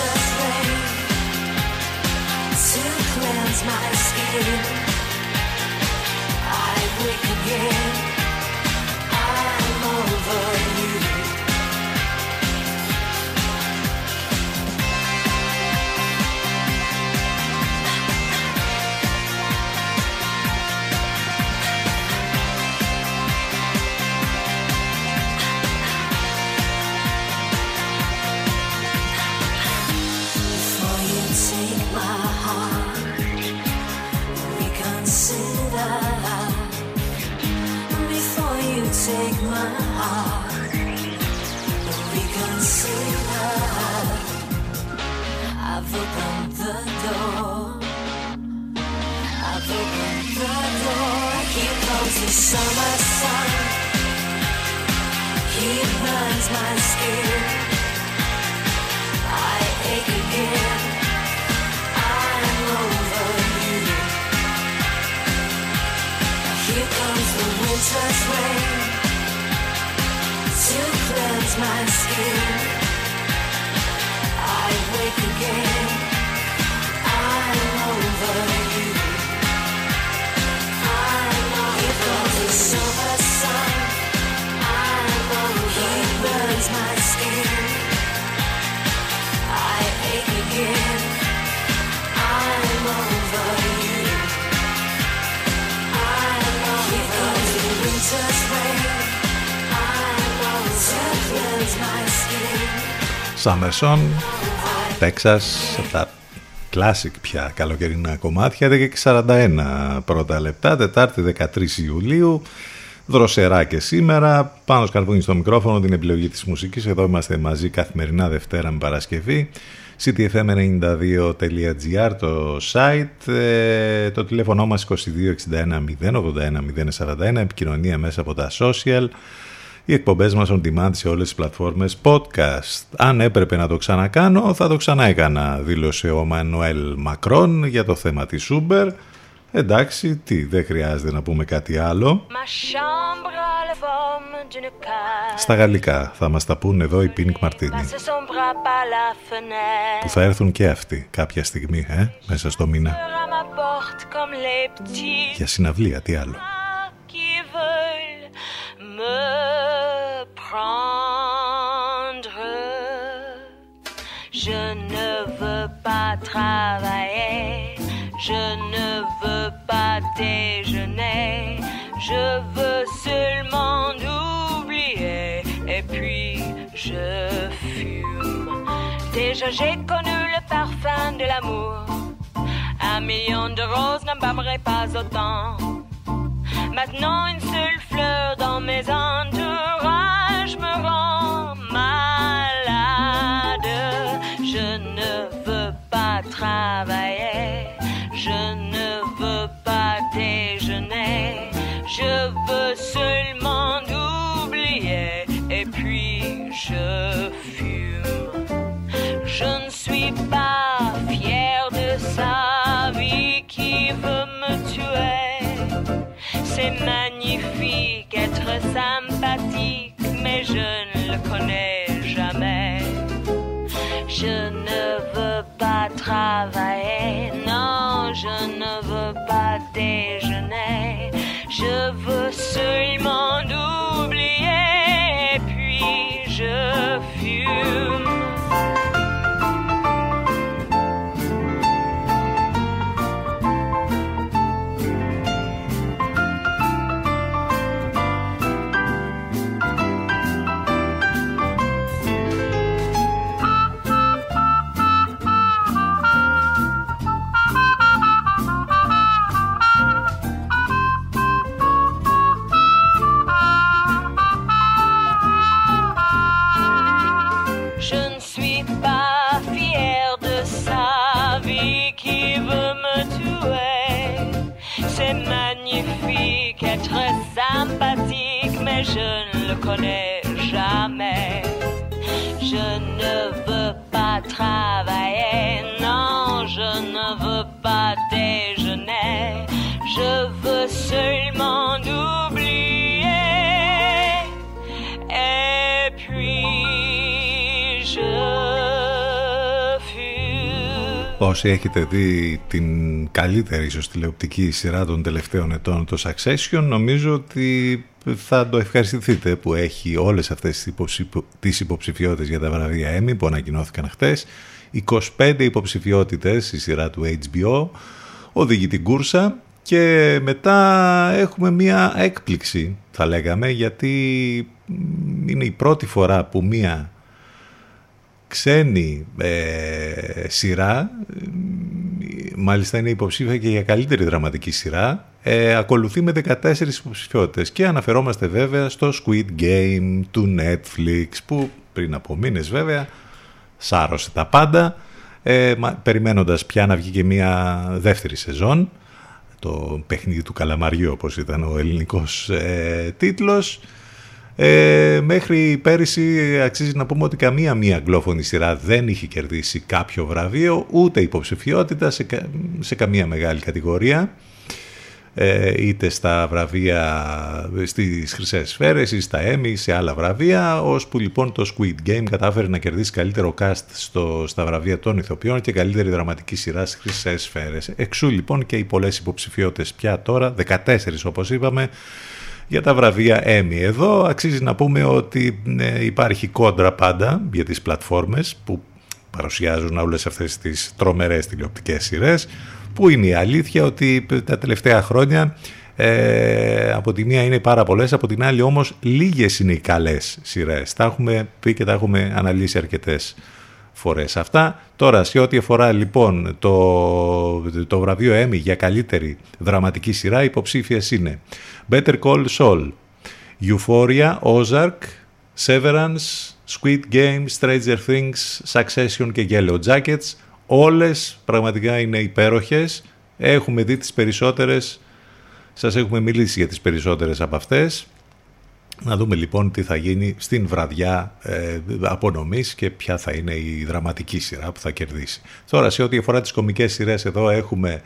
Rain to cleanse my skin. I wake again. I'm over the door. I've the door. Here comes the summer sun. He burns my skin. I ache again. I'm over you. Here comes the winter's rain to cleanse my skin. Summerson, Texas, από τα classic πια καλοκαιρινά κομμάτια, 10 και 41 πρώτα λεπτά, Τετάρτη 13 Ιουλίου, δροσερά και σήμερα, πάνω σκαρβούνι στο μικρόφωνο την επιλογή της μουσικής, εδώ είμαστε μαζί καθημερινά Δευτέρα με Παρασκευή, ctfm92.gr το site, ε, το τηλέφωνο μας 2261 081 041, επικοινωνία μέσα από τα social, οι εκπομπές μας on demand σε όλες τις πλατφόρμες podcast. Αν έπρεπε να το ξανακάνω, θα το ξαναέκανα, δήλωσε ο Μανουέλ Μακρόν για το θέμα της Uber. Εντάξει, τι, δεν χρειάζεται να πούμε κάτι άλλο. Ma chambre a la forme d'une cage. Στα γαλλικά θα μας τα πούν εδώ οι Pink Martini, Passe son bras par la fenêtre. που θα έρθουν και αυτοί κάποια στιγμή, ε, μέσα στο μήνα. À ma porte comme les petits Για συναυλία, τι άλλο. Je ne veux pas travailler, je ne veux pas déjeuner, je veux seulement oublier. Et puis je fume. Déjà j'ai connu le parfum de l'amour, un million de roses n'en m'aimerait pas autant. Maintenant une seule fleur dans mes entourages je veux seulement oublier et puis je fume. Je ne suis pas fier de sa vie qui veut me tuer. C'est magnifique être sympathique, mais je ne le connais jamais. Je ne veux pas travailler. Non, je ne veux pas déjeuner. Je veux seulement oublier. Je ne le connais jamais. Je ne veux pas travailler, non, je ne veux pas déjeuner. Je veux seulement Όσοι έχετε δει την καλύτερη ίσως τηλεοπτική σειρά των τελευταίων ετών, το Succession, νομίζω ότι θα το ευχαριστηθείτε που έχει όλες αυτές τις, υποψηφι... τις υποψηφιότητες για τα βραβεία Emmy που ανακοινώθηκαν χτες. 25 υποψηφιότητες η σειρά του HBO, οδηγεί την κούρσα και μετά έχουμε μία έκπληξη θα λέγαμε γιατί είναι η πρώτη φορά που μία ξένη ε, σειρά, μάλιστα είναι υποψήφια και για καλύτερη δραματική σειρά, ε, ακολουθεί με 14 υποψηφιότητες και αναφερόμαστε βέβαια στο Squid Game του Netflix που πριν από μήνες βέβαια σάρωσε τα πάντα ε, μα- περιμένοντας πια να βγει και μια δεύτερη σεζόν το παιχνίδι του καλαμαριού όπως ήταν ο ελληνικός ε, τίτλος ε, μέχρι πέρυσι αξίζει να πούμε ότι καμία μία αγγλόφωνη σειρά δεν είχε κερδίσει κάποιο βραβείο, ούτε υποψηφιότητα σε, κα- σε καμία μεγάλη κατηγορία. Ε, είτε στα βραβεία στις Χρυσές Σφαίρες ή στα Emmy, σε άλλα βραβεία, ώσπου λοιπόν το Squid Game κατάφερε να κερδίσει καλύτερο cast στο, στα βραβεία των ηθοποιών και καλύτερη δραματική σειρά στις Χρυσές Σφαίρες. Εξού λοιπόν και οι πολλές υποψηφιότητες πια τώρα, 14 όπως είπαμε, για τα βραβεία Emmy. Εδώ αξίζει να πούμε ότι ε, υπάρχει κόντρα πάντα για τις πλατφόρμες που παρουσιάζουν όλες αυτές τις τρομερές τηλεοπτικές σειρές που είναι η αλήθεια ότι τα τελευταία χρόνια ε, από τη μία είναι πάρα πολλές, από την άλλη όμως λίγες είναι οι καλές σειρές. Τα έχουμε πει και τα έχουμε αναλύσει αρκετές φορές αυτά. Τώρα, σε ό,τι αφορά λοιπόν το, το βραβείο Emmy για καλύτερη δραματική σειρά, υποψήφιες είναι Better Call Saul, Euphoria, Ozark, Severance, Squid Game, Stranger Things, Succession και Yellow Jackets. Όλες πραγματικά είναι υπέροχες. Έχουμε δει τις περισσότερες, σας έχουμε μιλήσει για τις περισσότερες από αυτές. Να δούμε λοιπόν τι θα γίνει στην βραδιά ε, απονομής και ποια θα είναι η δραματική σειρά που θα κερδίσει. Τώρα σε ό,τι αφορά τις κομικές σειρές εδώ έχουμε,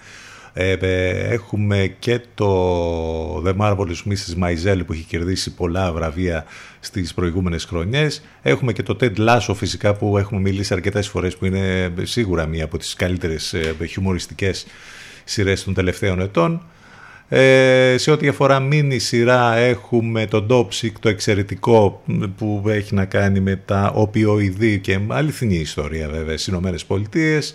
ε, ε, έχουμε και το The Marvelous Mrs. Maisel που έχει κερδίσει πολλά βραβεία στις προηγούμενες χρονιές. Έχουμε και το Ted Lasso φυσικά που έχουμε μιλήσει αρκετές φορές που είναι σίγουρα μία από τις καλύτερες ε, χιουμοριστικές σειρές των τελευταίων ετών. Ε, σε ό,τι αφορά μίνι σειρά έχουμε το Dopsic, το εξαιρετικό που έχει να κάνει με τα οπιοειδή και αληθινή ιστορία βέβαια στις Ηνωμένες Πολιτείες.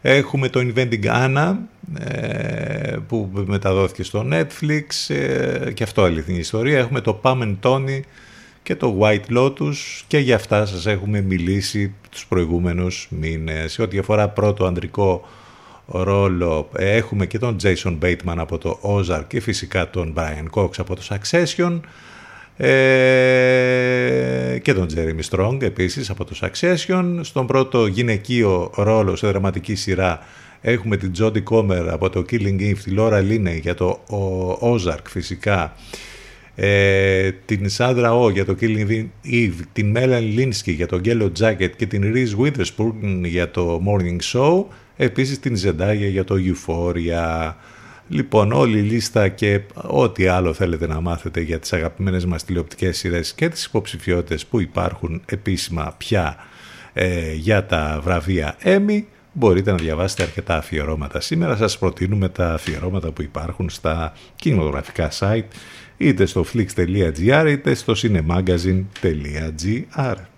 Έχουμε το Inventing Anna ε, που μεταδόθηκε στο Netflix ε, και αυτό αληθινή ιστορία. Έχουμε το Pam and Tony και το White Lotus και για αυτά σας έχουμε μιλήσει τους προηγούμενους μήνες. Σε ό,τι αφορά πρώτο ανδρικό ρόλο. Ε, έχουμε και τον Jason Bateman από το Ozark και φυσικά τον Brian Cox από το Succession. Ε, και τον Jeremy Strong επίσης από το Succession. Στον πρώτο γυναικείο ρόλο σε δραματική σειρά έχουμε την Jodie Comer από το Killing Eve, τη Laura Linney για το ο- Ozark φυσικά. Ε, την Σάντρα Ο για το Killing Eve, την Melanie Linsky για το Yellow Jacket και την Reese Witherspoon για το Morning Show, επίσης την Zendaya για το Euphoria. Λοιπόν, όλη η λίστα και ό,τι άλλο θέλετε να μάθετε για τις αγαπημένες μας τηλεοπτικές σειρές και τις υποψηφιότητες που υπάρχουν επίσημα πια ε, για τα βραβεία Emmy μπορείτε να διαβάσετε αρκετά αφιερώματα. Σήμερα σας προτείνουμε τα αφιερώματα που υπάρχουν στα κινηματογραφικά site είτε στο flix.gr είτε στο cinemagazine.gr.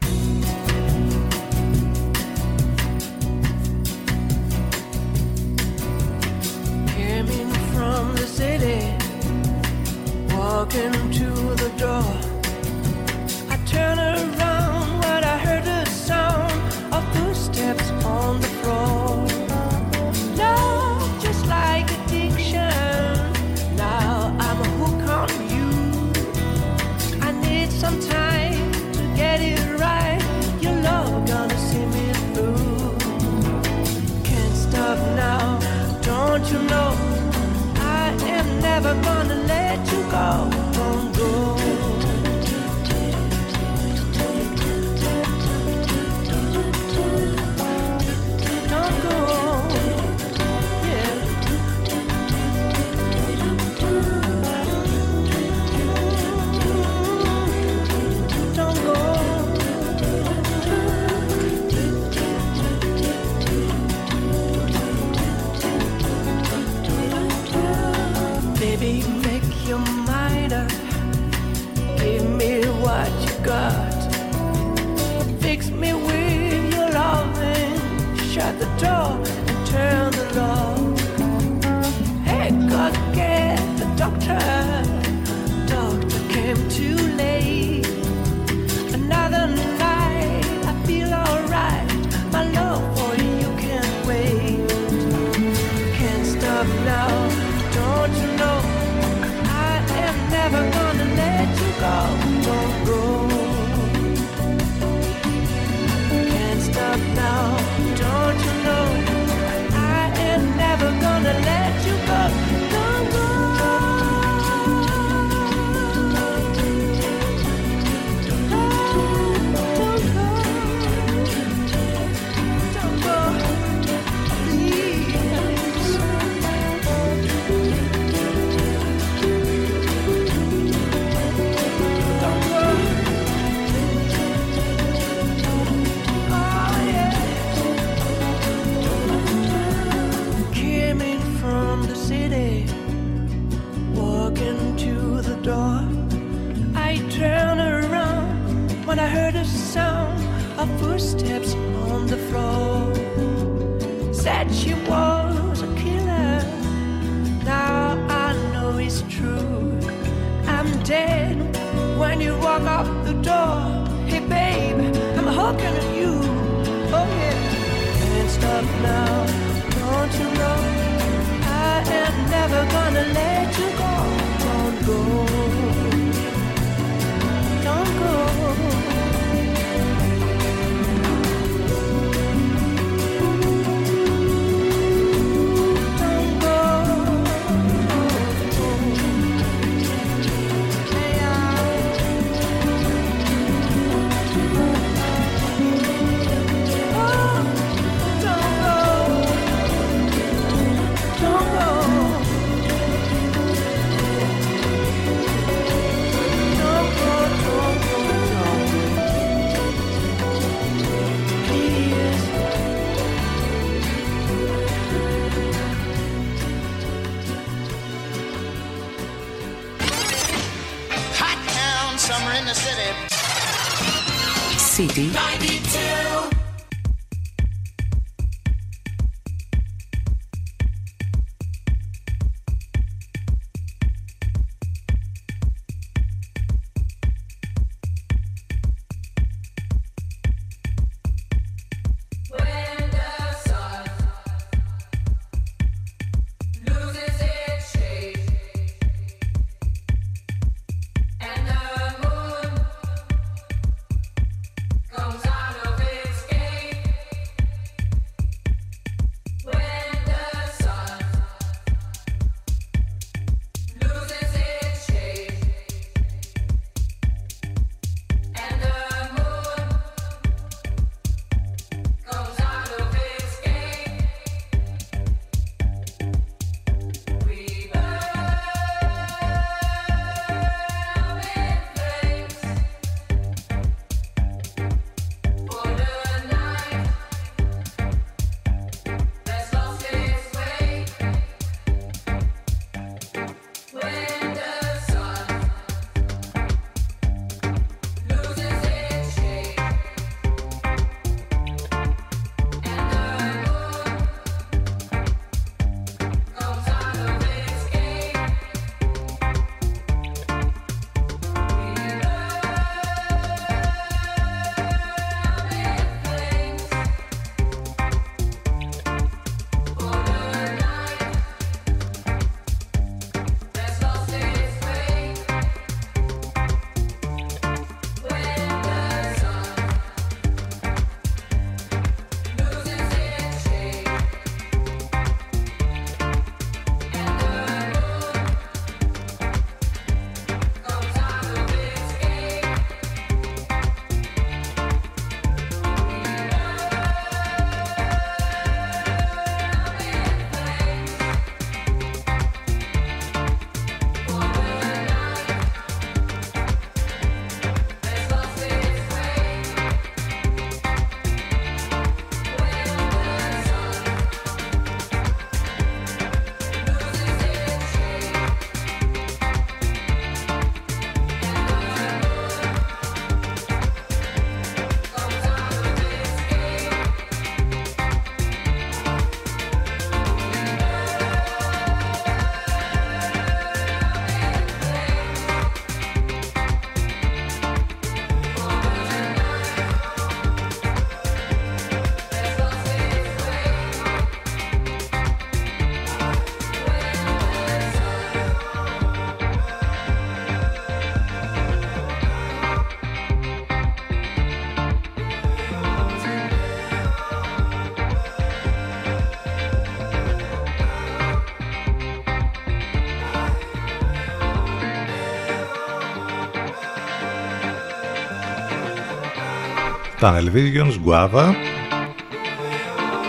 Tunnel Visions, Guava.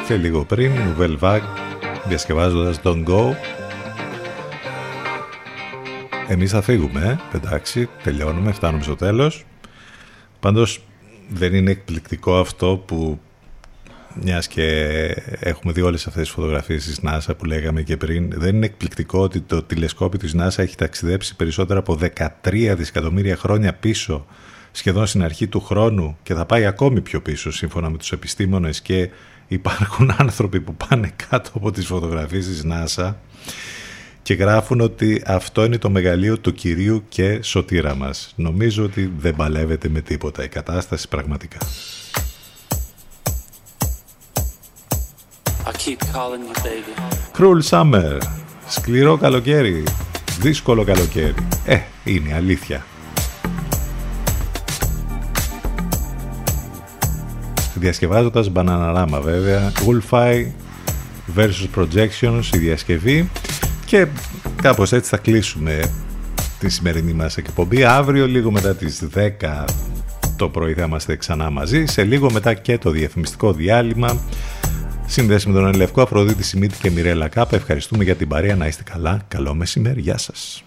Και λίγο πριν Nouvelle Vague διασκευάζοντας Don't Go. Εμείς θα φύγουμε, ε, εντάξει, τελειώνουμε, φτάνουμε στο τέλος. Πάντως δεν είναι εκπληκτικό αυτό που μιας και έχουμε δει όλες αυτές τις φωτογραφίες της NASA που λέγαμε και πριν δεν είναι εκπληκτικό ότι το τηλεσκόπιο της NASA έχει ταξιδέψει περισσότερα από 13 δισεκατομμύρια χρόνια πίσω σχεδόν στην αρχή του χρόνου και θα πάει ακόμη πιο πίσω σύμφωνα με τους επιστήμονες και υπάρχουν (laughs) άνθρωποι που πάνε κάτω από τις φωτογραφίες της NASA και γράφουν ότι αυτό είναι το μεγαλείο του Κυρίου και σωτήρα μας. Νομίζω ότι δεν παλεύεται με τίποτα η κατάσταση πραγματικά. I keep calling you, baby. Cruel Summer. Σκληρό καλοκαίρι. Δύσκολο καλοκαίρι. Ε, είναι αλήθεια. Διασκευάζοντας Bananarama βέβαια. Wolfie versus Projections η διασκευή. Και κάπως έτσι θα κλείσουμε τη σημερινή μας εκπομπή. Αύριο λίγο μετά τις 10 το πρωί θα είμαστε ξανά μαζί. Σε λίγο μετά και το διαφημιστικό διάλειμμα. Σύνδεση με τον Ελευκό Αφροδίτη Σιμίτη και Μιρέλα Κάπα. Ευχαριστούμε για την παρέα. Να είστε καλά. Καλό μεσημέρι. Γεια σας.